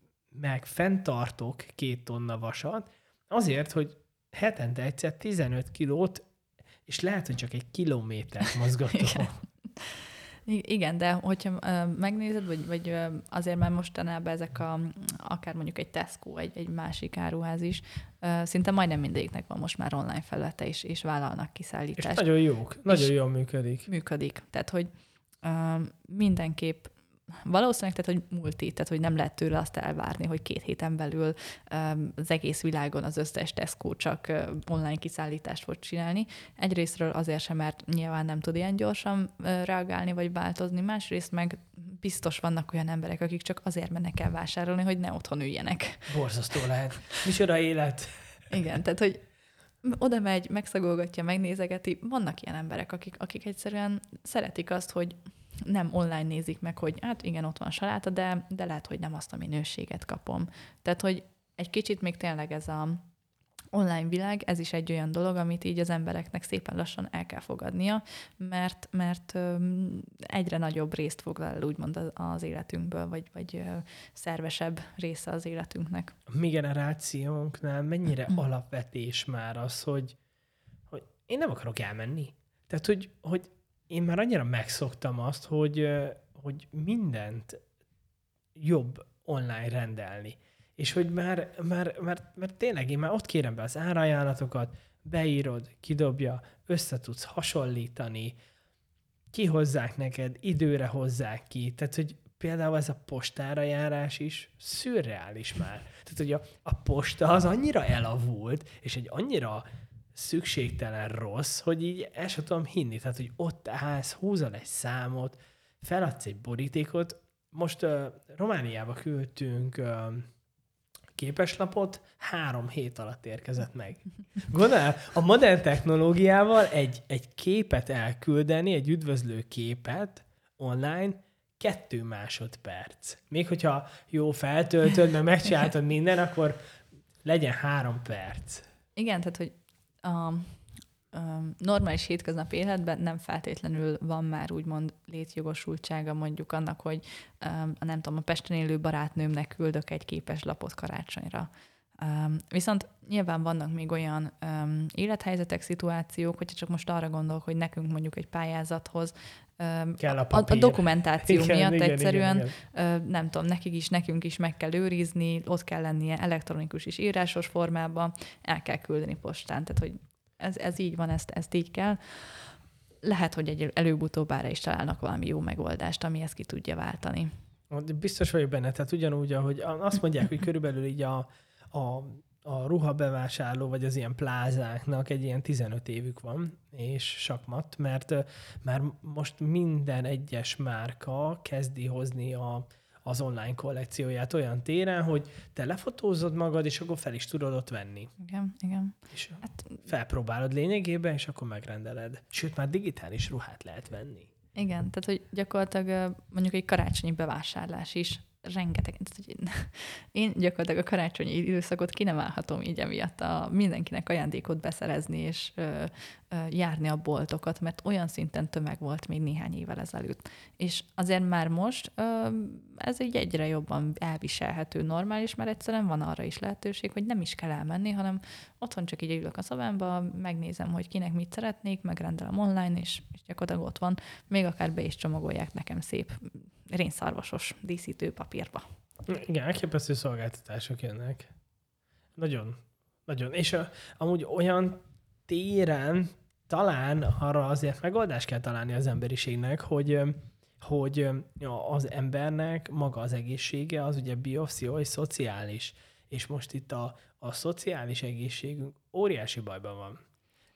meg fenntartok két tonna vasat, azért, hogy hetente egyszer 15 kilót, és lehet, hogy csak egy kilométert mozgatok. Igen. Igen, de hogyha uh, megnézed, vagy, vagy uh, azért már mostanában ezek a, akár mondjuk egy Tesco, egy, egy másik áruház is, uh, szinte majdnem mindegyiknek van most már online felülete, és, és vállalnak kiszállítást. És nagyon jók, nagyon jól működik. Működik. Tehát, hogy mindenképp valószínűleg, tehát, hogy multi, tehát, hogy nem lehet tőle azt elvárni, hogy két héten belül um, az egész világon az összes Tesco csak online kiszállítást fog csinálni. Egyrésztről azért sem, mert nyilván nem tud ilyen gyorsan reagálni vagy változni, másrészt meg biztos vannak olyan emberek, akik csak azért mennek el vásárolni, hogy ne otthon üljenek. Borzasztó lehet. Micsoda élet. Igen, tehát, hogy oda megy, megszagolgatja, megnézegeti. Vannak ilyen emberek, akik, akik egyszerűen szeretik azt, hogy nem online nézik meg, hogy hát igen, ott van saláta, de, de lehet, hogy nem azt a minőséget kapom. Tehát, hogy egy kicsit még tényleg ez a online világ, ez is egy olyan dolog, amit így az embereknek szépen lassan el kell fogadnia, mert, mert egyre nagyobb részt foglal el úgymond az életünkből, vagy, vagy szervesebb része az életünknek. A mi generációnknál mennyire alapvetés már az, hogy, hogy én nem akarok elmenni. Tehát, hogy, hogy én már annyira megszoktam azt, hogy, hogy mindent jobb online rendelni. és hogy már, már, már, már tényleg én már ott kérem be az árajánlatokat, beírod, kidobja, össze tudsz hasonlítani, kihozzák neked, időre hozzák ki. Tehát, hogy például ez a postára járás is szürreális már. Tehát, hogy a, a posta az annyira elavult, és egy annyira szükségtelen rossz, hogy így el sem tudom hinni. Tehát, hogy ott állsz, húzol egy számot, feladsz egy borítékot. Most uh, Romániába küldtünk uh, képeslapot, három hét alatt érkezett meg. Gondolj, a modern technológiával egy, egy képet elküldeni, egy üdvözlő képet online, kettő másodperc. Még hogyha jó feltöltöd, meg megcsináltad minden, akkor legyen három perc. Igen, tehát hogy a, normális hétköznap életben nem feltétlenül van már úgymond létjogosultsága mondjuk annak, hogy a nem tudom, a Pesten élő barátnőmnek küldök egy képes lapot karácsonyra. Viszont nyilván vannak még olyan élethelyzetek, szituációk, hogyha csak most arra gondolok, hogy nekünk mondjuk egy pályázathoz kell a, a, a dokumentáció igen, miatt igen, egyszerűen, igen, igen. Nem tudom, nekik is, nekünk is meg kell őrizni, ott kell lennie elektronikus és írásos formában, el kell küldeni postán. Tehát, hogy ez, ez így van, ezt, ezt így kell. Lehet, hogy egy előbb-utóbb ára is találnak valami jó megoldást, ami ezt ki tudja váltani. Biztos vagyok benne, tehát ugyanúgy, ahogy azt mondják, hogy körülbelül így a, a, a ruhabevásárló, vagy az ilyen plázáknak egy ilyen 15 évük van, és sakmat, mert már most minden egyes márka kezdi hozni a, az online kollekcióját olyan téren, hogy te lefotózod magad, és akkor fel is tudod ott venni. Igen, igen. És hát, felpróbálod lényegében, és akkor megrendeled. Sőt, már digitális ruhát lehet venni. Igen, tehát hogy gyakorlatilag mondjuk egy karácsonyi bevásárlás is rengeteg, én gyakorlatilag a karácsonyi időszakot ki nem állhatom így emiatt a mindenkinek ajándékot beszerezni és járni a boltokat, mert olyan szinten tömeg volt még néhány évvel ezelőtt. És azért már most ez így egyre jobban elviselhető, normális, mert egyszerűen van arra is lehetőség, hogy nem is kell elmenni, hanem otthon csak így ülök a szobámba, megnézem, hogy kinek mit szeretnék, megrendelem online, és, és gyakorlatilag ott van, még akár be is csomagolják nekem szép rénszarvasos díszítő papírba. Igen, elképesztő szolgáltatások jönnek. Nagyon, nagyon. És a, amúgy olyan téren talán arra azért megoldást kell találni az emberiségnek, hogy hogy az embernek maga az egészsége az ugye biopszió és szociális. És most itt a, a szociális egészségünk óriási bajban van.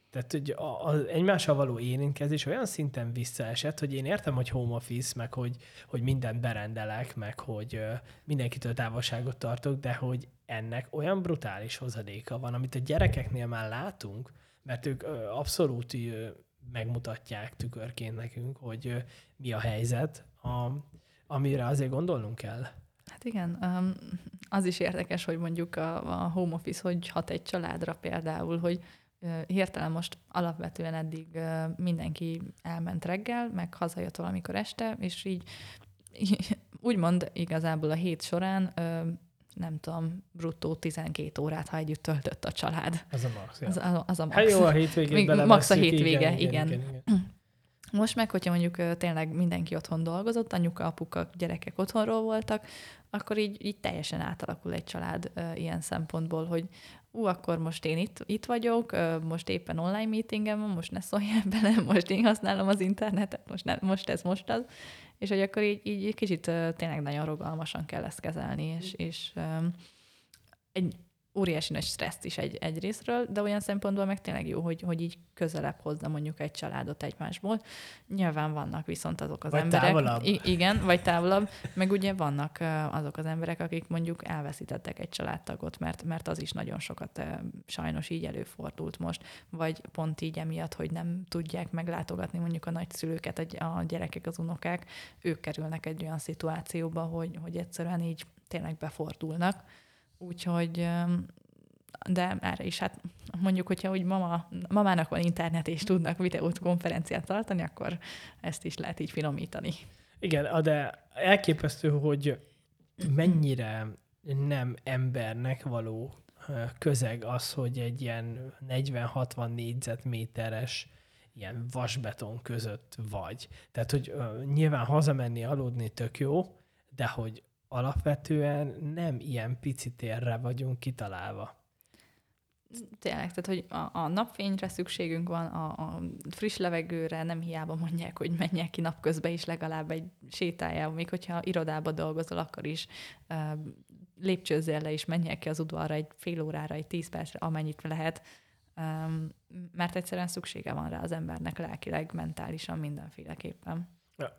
Tehát, hogy az egymással való érintkezés olyan szinten visszaesett, hogy én értem, hogy home office, meg hogy, hogy mindent berendelek, meg hogy mindenkitől távolságot tartok, de hogy ennek olyan brutális hozadéka van, amit a gyerekeknél már látunk, mert ők abszolút megmutatják tükörként nekünk, hogy mi a helyzet, a, amire azért gondolnunk kell. Hát igen, az is érdekes, hogy mondjuk a, a home office hogy hat egy családra például, hogy hirtelen most alapvetően eddig mindenki elment reggel, meg hazajött valamikor este, és így úgymond igazából a hét során nem tudom, bruttó 12 órát, ha együtt töltött a család. Az a max. Ja. Az, az, az a max. Hát jó, a hétvégét Max a hétvége, igen. igen, igen, igen. Most meg, hogyha mondjuk tényleg mindenki otthon dolgozott, anyuka, apuka, gyerekek otthonról voltak, akkor így, így teljesen átalakul egy család ilyen szempontból, hogy ú, akkor most én itt, itt vagyok, most éppen online meetingem van, most ne szóljál bele, most én használom az internetet, most, ne, most ez, most az. És hogy akkor így, így kicsit tényleg nagyon rogalmasan kell ezt kezelni, és, és egy óriási nagy stresszt is egy, egy részről, de olyan szempontból meg tényleg jó, hogy, hogy így közelebb hozza mondjuk egy családot egymásból. Nyilván vannak viszont azok az vagy emberek. Távolabb. I- igen, vagy távolabb. Meg ugye vannak azok az emberek, akik mondjuk elveszítettek egy családtagot, mert, mert az is nagyon sokat sajnos így előfordult most, vagy pont így emiatt, hogy nem tudják meglátogatni mondjuk a nagyszülőket, a gyerekek, az unokák, ők kerülnek egy olyan szituációba, hogy, hogy egyszerűen így tényleg befordulnak Úgyhogy, de erre is, hát mondjuk, hogyha úgy mama, mamának van internet és tudnak videót, konferenciát tartani, akkor ezt is lehet így finomítani. Igen, de elképesztő, hogy mennyire nem embernek való közeg az, hogy egy ilyen 40-60 négyzetméteres ilyen vasbeton között vagy. Tehát, hogy uh, nyilván hazamenni, aludni tök jó, de hogy alapvetően nem ilyen pici térre vagyunk kitalálva. Tényleg, tehát hogy a, a napfényre szükségünk van, a, a friss levegőre nem hiába mondják, hogy menjek ki napközben is legalább egy sétájával, még hogyha irodába dolgozol, akkor is uh, lépcsőzzél le is menjek ki az udvarra egy fél órára, egy tíz percre, amennyit lehet, um, mert egyszerűen szüksége van rá az embernek lelkileg, mentálisan, mindenféleképpen.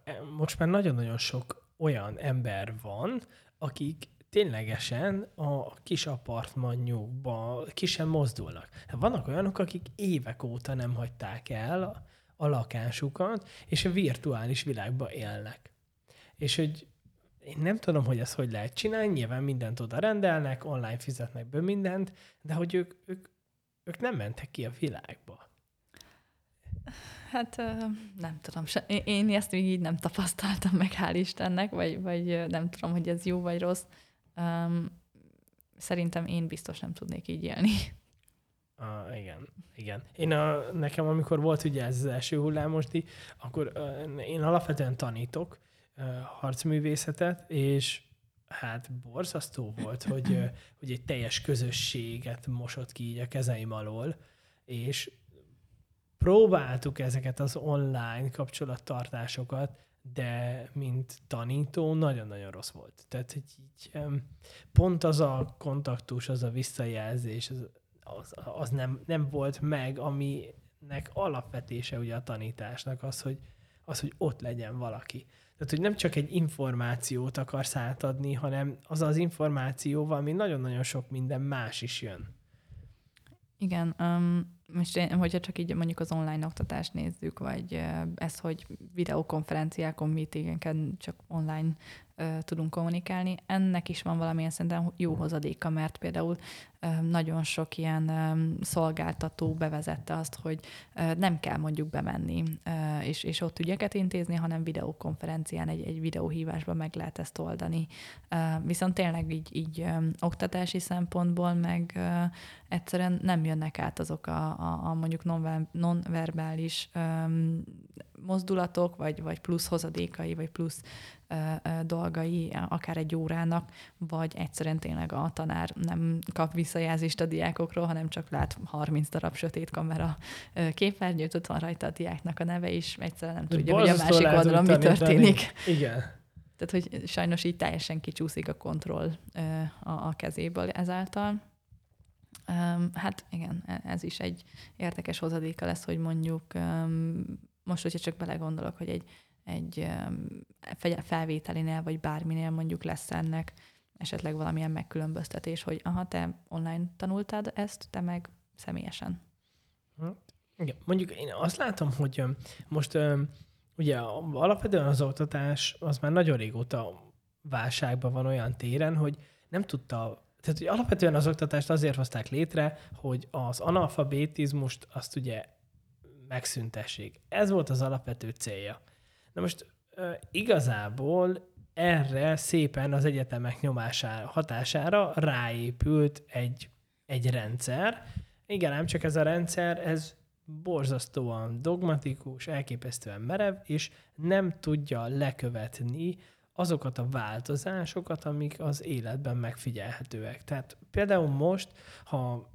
E, most már nagyon-nagyon sok olyan ember van, akik ténylegesen a kis apartmanjukba ki sem mozdulnak. Hát vannak olyanok, akik évek óta nem hagyták el a, a lakásukat, és a virtuális világba élnek. És hogy én nem tudom, hogy ezt hogy lehet csinálni, nyilván mindent oda rendelnek, online fizetnek be mindent, de hogy ők, ők, ők nem mentek ki a világba. Hát nem tudom, én ezt még így nem tapasztaltam meg, hál' Istennek, vagy, vagy nem tudom, hogy ez jó vagy rossz. szerintem én biztos nem tudnék így élni. Ah, igen, igen. Én a, nekem, amikor volt ugye ez az első hullámosdi, akkor uh, én alapvetően tanítok uh, harcművészetet, és hát borzasztó volt, hogy, uh, hogy egy teljes közösséget mosott ki így a kezeim alól, és próbáltuk ezeket az online kapcsolattartásokat, de mint tanító nagyon-nagyon rossz volt. Tehát, hogy így pont az a kontaktus, az a visszajelzés, az, az, az nem, nem volt meg, aminek alapvetése ugye a tanításnak az, hogy, az, hogy ott legyen valaki. Tehát, hogy nem csak egy információt akarsz átadni, hanem az az információval, ami nagyon-nagyon sok minden más is jön. Igen, um, most én, hogyha csak így mondjuk az online oktatást nézzük, vagy ez, hogy videokonferenciákon, meetingeken csak online uh, tudunk kommunikálni, ennek is van valamilyen szerintem jó hozadéka, mert például nagyon sok ilyen szolgáltató bevezette azt, hogy nem kell mondjuk bemenni, és, és ott ügyeket intézni, hanem videokonferencián, egy, egy videóhívásban meg lehet ezt oldani. Viszont tényleg így, így oktatási szempontból meg egyszerűen nem jönnek át azok a, a, a mondjuk nonverbális mozdulatok, vagy, vagy plusz hozadékai, vagy plusz dolgai akár egy órának, vagy egyszerűen tényleg a tanár nem kap visszajelzést a diákokról, hanem csak lát 30 darab sötét kamera képernyőt, ott van rajta a diáknak a neve is, egyszerűen nem De tudja, hogy a másik oldalon mi történik. Igen. Tehát, hogy sajnos így teljesen kicsúszik a kontroll a, a kezéből ezáltal. Hát igen, e, ez is egy érdekes hozadéka lesz, hogy mondjuk most, hogyha csak belegondolok, hogy egy egy felvételinél, vagy bárminél mondjuk lesz ennek esetleg valamilyen megkülönböztetés, hogy aha, te online tanultad ezt, te meg személyesen. Hm. Igen, mondjuk én azt látom, hogy most ugye alapvetően az oktatás az már nagyon régóta válságban van olyan téren, hogy nem tudta, tehát hogy alapvetően az oktatást azért hozták létre, hogy az analfabetizmust azt ugye megszüntessék. Ez volt az alapvető célja. Na most igazából erre szépen az egyetemek nyomására, hatására ráépült egy, egy rendszer. Igen, ám csak ez a rendszer, ez borzasztóan dogmatikus, elképesztően merev, és nem tudja lekövetni azokat a változásokat, amik az életben megfigyelhetőek. Tehát például most, ha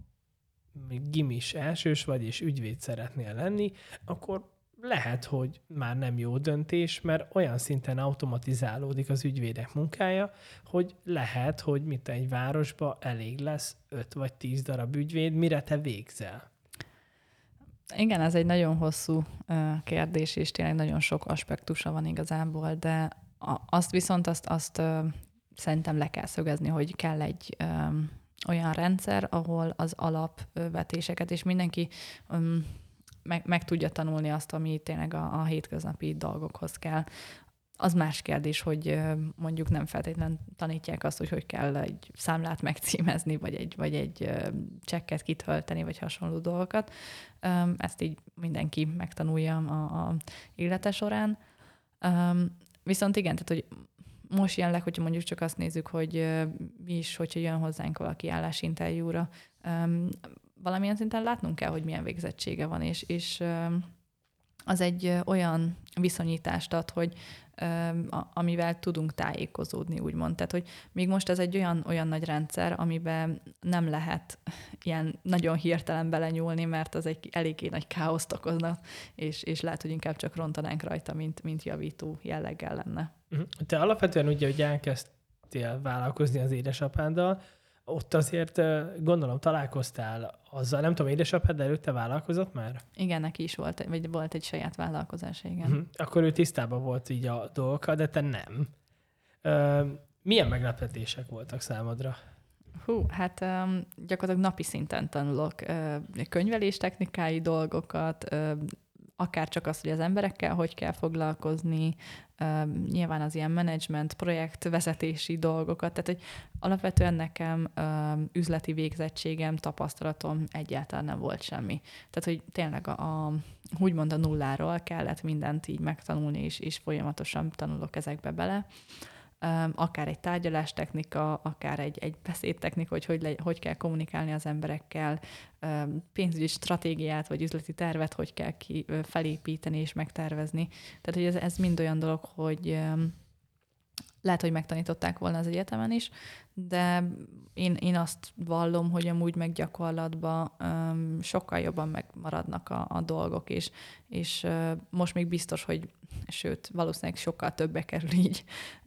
gimis elsős vagy, és ügyvéd szeretnél lenni, akkor lehet, hogy már nem jó döntés, mert olyan szinten automatizálódik az ügyvédek munkája, hogy lehet, hogy mit egy városba elég lesz 5 vagy 10 darab ügyvéd, mire te végzel. Igen, ez egy nagyon hosszú kérdés, és tényleg nagyon sok aspektusa van igazából, de azt viszont azt, azt szerintem le kell szögezni, hogy kell egy olyan rendszer, ahol az alapvetéseket, és mindenki meg, meg tudja tanulni azt, ami tényleg a, a hétköznapi dolgokhoz kell. Az más kérdés, hogy mondjuk nem feltétlenül tanítják azt, hogy hogy kell egy számlát megcímezni, vagy egy, vagy egy csekket kitölteni, vagy hasonló dolgokat. Ezt így mindenki megtanulja a, a élete során. Viszont igen, tehát hogy most jelenleg, hogyha mondjuk csak azt nézzük, hogy mi is, hogyha jön hozzánk valaki állásinterjúra, valamilyen szinten látnunk kell, hogy milyen végzettsége van, és, és az egy olyan viszonyítást ad, hogy amivel tudunk tájékozódni, úgymond. Tehát, hogy még most ez egy olyan, olyan nagy rendszer, amiben nem lehet ilyen nagyon hirtelen belenyúlni, mert az egy eléggé nagy káoszt okozna, és, és lehet, hogy inkább csak rontanánk rajta, mint, mint javító jelleggel lenne. Mhm. Te alapvetően ugye, hogy elkezdtél vállalkozni az édesapáddal, ott azért gondolom találkoztál azzal, nem tudom, édesapád előtte vállalkozott már? Igen, neki is volt, vagy volt egy saját vállalkozása, igen. Uh-huh. Akkor ő tisztában volt így a dolgokkal, de te nem. Ö, milyen meglepetések voltak számodra? Hú, hát um, gyakorlatilag napi szinten tanulok uh, könyvelés technikái dolgokat, uh, akár csak az, hogy az emberekkel hogy kell foglalkozni, nyilván az ilyen menedzsment, projektvezetési dolgokat, tehát hogy alapvetően nekem üzleti végzettségem, tapasztalatom egyáltalán nem volt semmi. Tehát, hogy tényleg a, a úgymond a nulláról kellett mindent így megtanulni, és, és folyamatosan tanulok ezekbe bele akár egy tárgyalástechnika, akár egy, egy beszédtechnika, hogy hogy, le, hogy kell kommunikálni az emberekkel, pénzügyi stratégiát vagy üzleti tervet hogy kell ki felépíteni és megtervezni. Tehát, hogy ez, ez mind olyan dolog, hogy lehet, hogy megtanították volna az egyetemen is, de én, én azt vallom, hogy amúgy meg gyakorlatban um, sokkal jobban megmaradnak a, a dolgok, és, és uh, most még biztos, hogy sőt, valószínűleg sokkal többe kerül így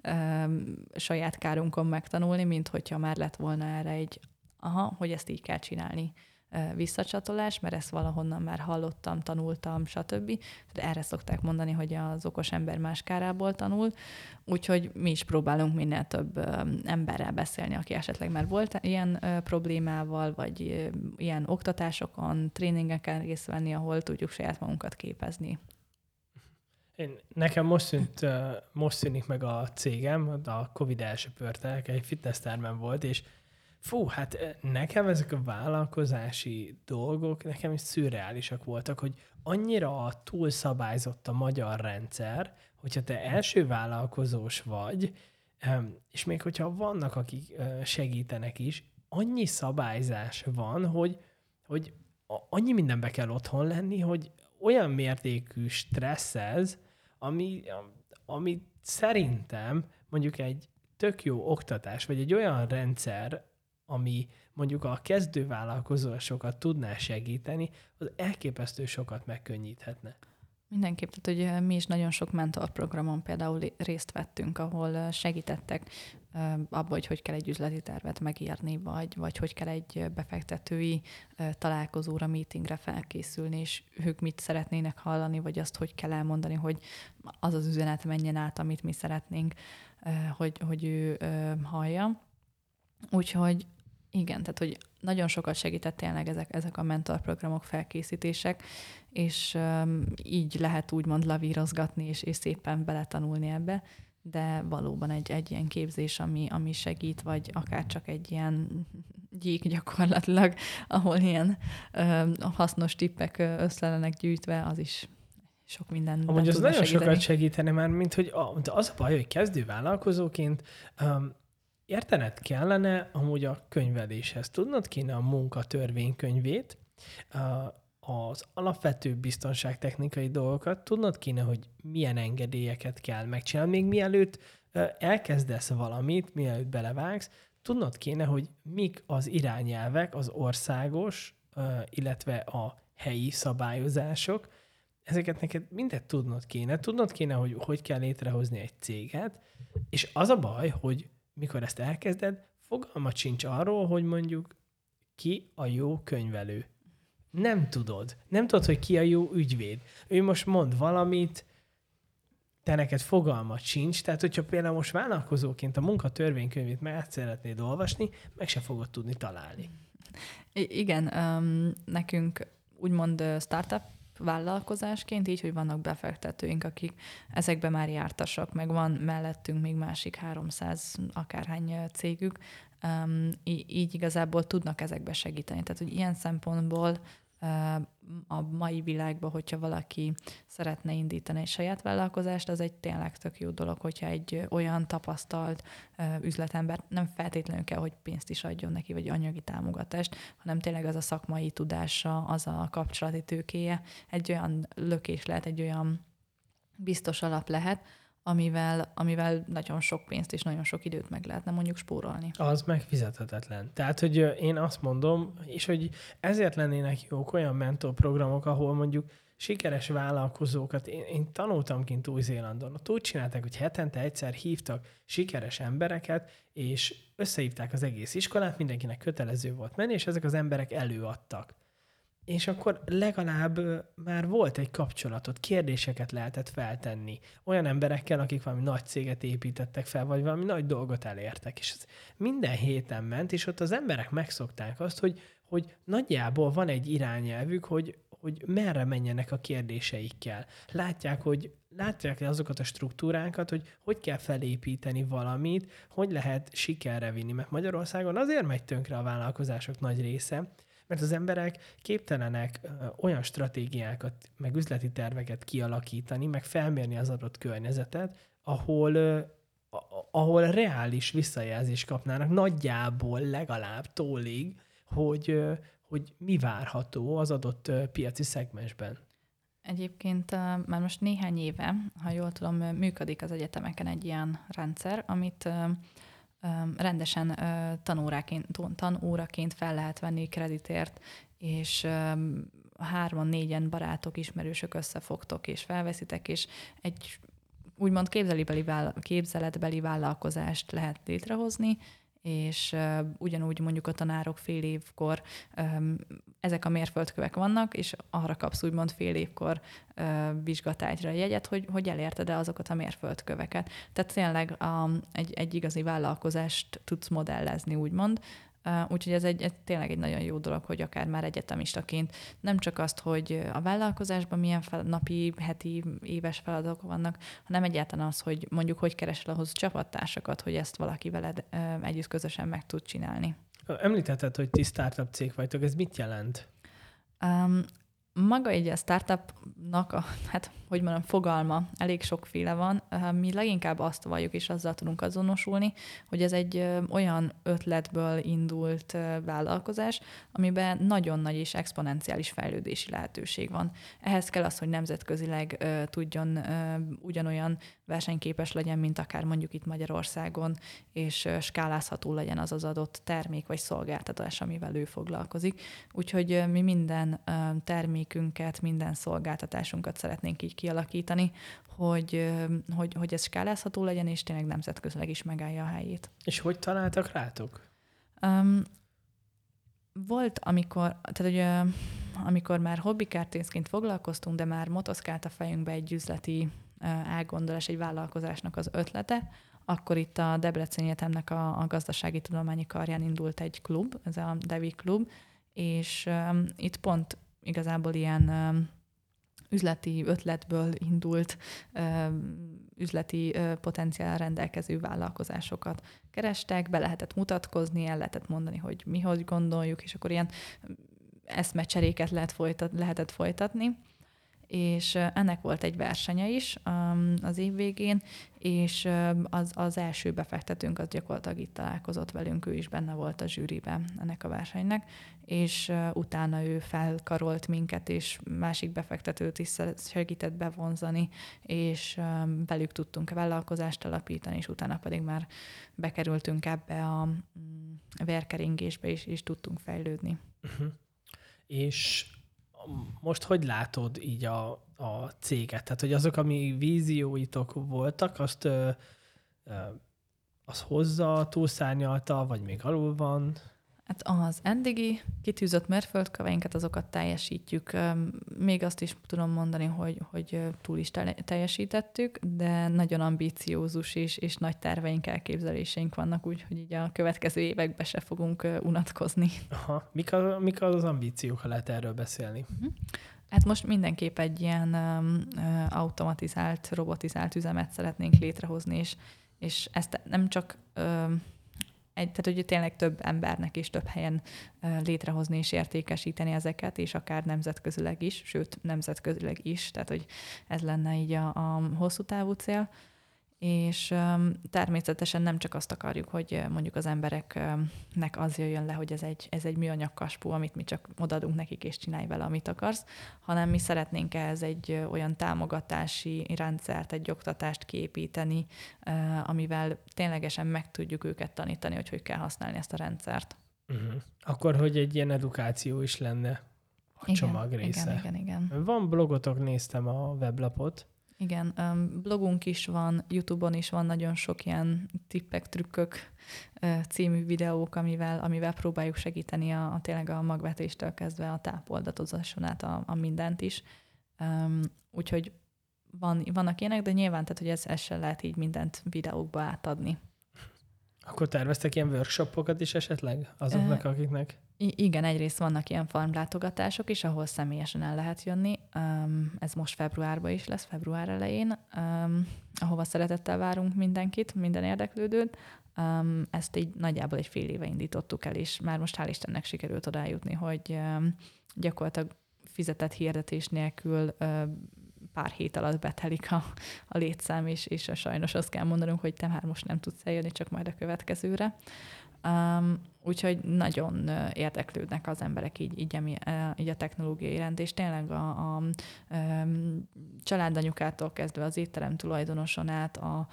um, saját kárunkon megtanulni, mint hogyha már lett volna erre egy, aha, hogy ezt így kell csinálni visszacsatolás, mert ezt valahonnan már hallottam, tanultam, stb. De erre szokták mondani, hogy az okos ember más kárából tanul, úgyhogy mi is próbálunk minél több emberrel beszélni, aki esetleg már volt ilyen problémával, vagy ilyen oktatásokon, tréningeken részt venni, ahol tudjuk saját magunkat képezni. Én, nekem most, szűnt, most szűnik meg a cégem, a Covid első pörtelek, egy fitness volt, és Fú, hát nekem ezek a vállalkozási dolgok nekem is szürreálisak voltak, hogy annyira túlszabályzott a magyar rendszer, hogyha te első vállalkozós vagy, és még hogyha vannak, akik segítenek is, annyi szabályzás van, hogy, hogy annyi mindenbe kell otthon lenni, hogy olyan mértékű stressz ez, ami, ami szerintem mondjuk egy tök jó oktatás, vagy egy olyan rendszer, ami mondjuk a kezdővállalkozósokat tudná segíteni, az elképesztő sokat megkönnyíthetne. Mindenképp, tehát hogy mi is nagyon sok mentorprogramon például részt vettünk, ahol segítettek abba, hogy hogy kell egy üzleti tervet megírni, vagy, vagy hogy kell egy befektetői találkozóra, meetingre felkészülni, és ők mit szeretnének hallani, vagy azt, hogy kell elmondani, hogy az az üzenet menjen át, amit mi szeretnénk, hogy, hogy ő hallja. Úgyhogy igen, tehát hogy nagyon sokat segített tényleg ezek, ezek a mentorprogramok, felkészítések, és um, így lehet úgymond lavírozgatni, és, és szépen beletanulni ebbe, de valóban egy, egy ilyen képzés, ami, ami segít, vagy akár csak egy ilyen gyík gyakorlatilag, ahol ilyen um, hasznos tippek összelenek gyűjtve, az is sok minden. Amúgy az nagyon segíteni. sokat segítene már, mint hogy a, az a baj, hogy kezdő vállalkozóként um, értened? Kellene amúgy a könyveléshez. Tudnod kéne a munka törvénykönyvét, az alapvető biztonságtechnikai dolgokat, tudnod kéne, hogy milyen engedélyeket kell megcsinálni, még mielőtt elkezdesz valamit, mielőtt belevágsz, tudnod kéne, hogy mik az irányelvek, az országos, illetve a helyi szabályozások, ezeket neked mindet tudnod kéne. Tudnod kéne, hogy hogy kell létrehozni egy céget, és az a baj, hogy mikor ezt elkezded, fogalmat sincs arról, hogy mondjuk ki a jó könyvelő. Nem tudod. Nem tudod, hogy ki a jó ügyvéd. Ő most mond valamit, te neked fogalmat sincs, tehát hogyha például most vállalkozóként a munkatörvénykönyvét meg szeretnéd olvasni, meg se fogod tudni találni. I- igen, um, nekünk úgymond startup vállalkozásként, így, hogy vannak befektetőink, akik ezekbe már jártasak, meg van mellettünk még másik 300 akárhány cégük, um, így, igazából tudnak ezekbe segíteni. Tehát, hogy ilyen szempontból a mai világban, hogyha valaki szeretne indítani egy saját vállalkozást, az egy tényleg tök jó dolog, hogyha egy olyan tapasztalt üzletember nem feltétlenül kell, hogy pénzt is adjon neki, vagy anyagi támogatást, hanem tényleg az a szakmai tudása, az a kapcsolati tőkéje egy olyan lökés lehet, egy olyan biztos alap lehet, amivel, amivel nagyon sok pénzt és nagyon sok időt meg lehetne mondjuk spórolni. Az megfizethetetlen. Tehát, hogy én azt mondom, és hogy ezért lennének jók olyan mentorprogramok, ahol mondjuk sikeres vállalkozókat, én, én tanultam kint Új-Zélandon, ott úgy csinálták, hogy hetente egyszer hívtak sikeres embereket, és összehívták az egész iskolát, mindenkinek kötelező volt menni, és ezek az emberek előadtak és akkor legalább már volt egy kapcsolatot, kérdéseket lehetett feltenni olyan emberekkel, akik valami nagy céget építettek fel, vagy valami nagy dolgot elértek. És ez minden héten ment, és ott az emberek megszokták azt, hogy, hogy nagyjából van egy irányelvük, hogy, hogy merre menjenek a kérdéseikkel. Látják, hogy látják azokat a struktúrákat, hogy hogy kell felépíteni valamit, hogy lehet sikerre vinni. Mert Magyarországon azért megy tönkre a vállalkozások nagy része, mert az emberek képtelenek olyan stratégiákat, meg üzleti terveket kialakítani, meg felmérni az adott környezetet, ahol, ahol reális visszajelzést kapnának nagyjából legalább tólig, hogy, hogy mi várható az adott piaci szegmensben. Egyébként már most néhány éve, ha jól tudom, működik az egyetemeken egy ilyen rendszer, amit rendesen tanóraként, tanóraként fel lehet venni kreditért, és hárman, négyen barátok, ismerősök összefogtok, és felveszitek, és egy úgymond képzeletbeli vállalkozást lehet létrehozni, és uh, ugyanúgy mondjuk a tanárok fél évkor um, ezek a mérföldkövek vannak, és arra kapsz úgymond fél évkor uh, vizsgatágyra jegyet, hogy, hogy elérted-e azokat a mérföldköveket. Tehát tényleg um, egy, egy igazi vállalkozást tudsz modellezni, úgymond, Úgyhogy ez egy, egy, tényleg egy nagyon jó dolog, hogy akár már egyetemistaként nem csak azt, hogy a vállalkozásban milyen fel, napi, heti, éves feladatok vannak, hanem egyáltalán az, hogy mondjuk hogy keresel ahhoz csapattársakat, hogy ezt valaki veled együtt közösen meg tud csinálni. Említetted, hogy ti startup cég vagytok, ez mit jelent? Um, maga egy a startupnak a, hát hogy mondjam, fogalma elég sokféle van. Mi leginkább azt valljuk, és azzal tudunk azonosulni, hogy ez egy olyan ötletből indult vállalkozás, amiben nagyon nagy és exponenciális fejlődési lehetőség van. Ehhez kell az, hogy nemzetközileg tudjon ugyanolyan versenyképes legyen, mint akár mondjuk itt Magyarországon, és skálázható legyen az az adott termék vagy szolgáltatás, amivel ő foglalkozik. Úgyhogy mi minden termékünket, minden szolgáltatásunkat szeretnénk így kialakítani, hogy, hogy, hogy ez skálázható legyen, és tényleg nemzetközileg is megállja a helyét. És hogy találtak rátok? Um, volt, amikor, tehát ugye, amikor már hobbikárténzként foglalkoztunk, de már motoszkált a fejünkbe egy üzleti elgondolás, egy vállalkozásnak az ötlete, akkor itt a Debreceni Egyetemnek a, a gazdasági tudományi karján indult egy klub, ez a Devi klub, és um, itt pont igazából ilyen üzleti ötletből indult üzleti potenciál rendelkező vállalkozásokat kerestek, be lehetett mutatkozni, el lehetett mondani, hogy mi hogy gondoljuk, és akkor ilyen eszmecseréket lehet folytat, lehetett folytatni. És ennek volt egy versenye is az év végén, és az, az első befektetőnk az gyakorlatilag itt találkozott velünk, ő is benne volt a zsűriben ennek a versenynek, és utána ő felkarolt minket, és másik befektetőt is segített bevonzani, és velük tudtunk vállalkozást alapítani, és utána pedig már bekerültünk ebbe a mm, vérkeringésbe, és, és tudtunk fejlődni. Uh-huh. És most hogy látod így a, a céget? Tehát, hogy azok, ami vízióitok voltak, azt ö, ö, az hozza, túlszárnyalta, vagy még alul van? Hát az eddigi kitűzött mérföldköveinket, azokat teljesítjük. Még azt is tudom mondani, hogy, hogy túl is teljesítettük, de nagyon ambíciózus és, és nagy terveink, elképzeléseink vannak, úgyhogy így a következő években se fogunk unatkozni. Aha. Mik, a, mik az ambíciók, ha lehet erről beszélni? Uh-huh. Hát most mindenképp egy ilyen um, automatizált, robotizált üzemet szeretnénk létrehozni, és, és ezt nem csak um, egy, tehát hogy tényleg több embernek is több helyen létrehozni és értékesíteni ezeket, és akár nemzetközileg is, sőt, nemzetközileg is, tehát hogy ez lenne így a, a hosszú távú cél és természetesen nem csak azt akarjuk, hogy mondjuk az embereknek az jöjjön le, hogy ez egy, ez egy műanyag kaspó, amit mi csak odadunk nekik, és csinálj vele, amit akarsz, hanem mi szeretnénk ehhez egy olyan támogatási rendszert, egy oktatást kiépíteni, amivel ténylegesen meg tudjuk őket tanítani, hogy hogy kell használni ezt a rendszert. Uh-huh. Akkor, hogy egy ilyen edukáció is lenne a igen, csomag része. Igen, igen, igen. Van blogotok, néztem a weblapot. Igen, blogunk is van, YouTube-on is van nagyon sok ilyen tippek, trükkök című videók, amivel, amivel próbáljuk segíteni a, a tényleg a magvetéstől kezdve a tápoldatozáson át a, a mindent is. Úgyhogy van, vannak ilyenek, de nyilván, tehát, hogy ez, ez sem lehet így mindent videókba átadni. Akkor terveztek ilyen workshopokat is esetleg azoknak, uh, akiknek? Igen, egyrészt vannak ilyen farmlátogatások is, ahol személyesen el lehet jönni. Um, ez most februárban is lesz, február elején, um, ahova szeretettel várunk mindenkit, minden érdeklődőt. Um, ezt így nagyjából egy fél éve indítottuk el, és már most hál' Istennek sikerült oda jutni, hogy um, gyakorlatilag fizetett hirdetés nélkül uh, pár hét alatt betelik a, a létszám, és, és sajnos azt kell mondanunk, hogy te már most nem tudsz eljönni, csak majd a következőre. Um, úgyhogy nagyon érdeklődnek az emberek így, így, így a technológiai iránt, és tényleg a, a, a családanyukától kezdve az étterem tulajdonoson át a, a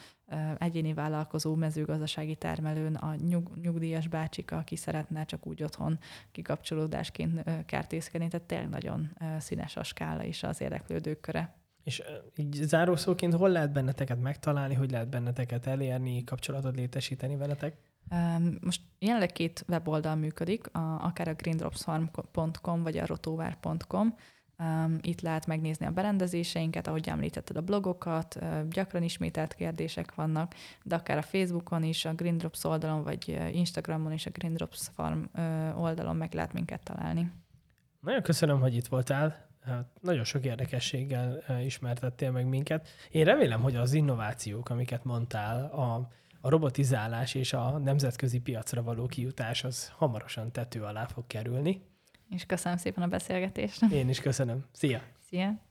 egyéni vállalkozó mezőgazdasági termelőn, a nyug, nyugdíjas bácsika, aki szeretne csak úgy otthon kikapcsolódásként kertészkedni, tehát tényleg nagyon színes a skála és az érdeklődők köre. És így zárószóként hol lehet benneteket megtalálni, hogy lehet benneteket elérni, kapcsolatot létesíteni veletek? Most jelenleg két weboldal működik, a, akár a greendropsfarm.com vagy a rotovar.com. Itt lehet megnézni a berendezéseinket, ahogy említetted a blogokat, gyakran ismételt kérdések vannak, de akár a Facebookon is, a Greendrops oldalon, vagy Instagramon is a Greendrops Farm oldalon meg lehet minket találni. Nagyon köszönöm, hogy itt voltál. Hát nagyon sok érdekességgel ismertettél meg minket. Én remélem, hogy az innovációk, amiket mondtál, a a robotizálás és a nemzetközi piacra való kijutás az hamarosan tető alá fog kerülni. És köszönöm szépen a beszélgetést. Én is köszönöm. Szia! Szia!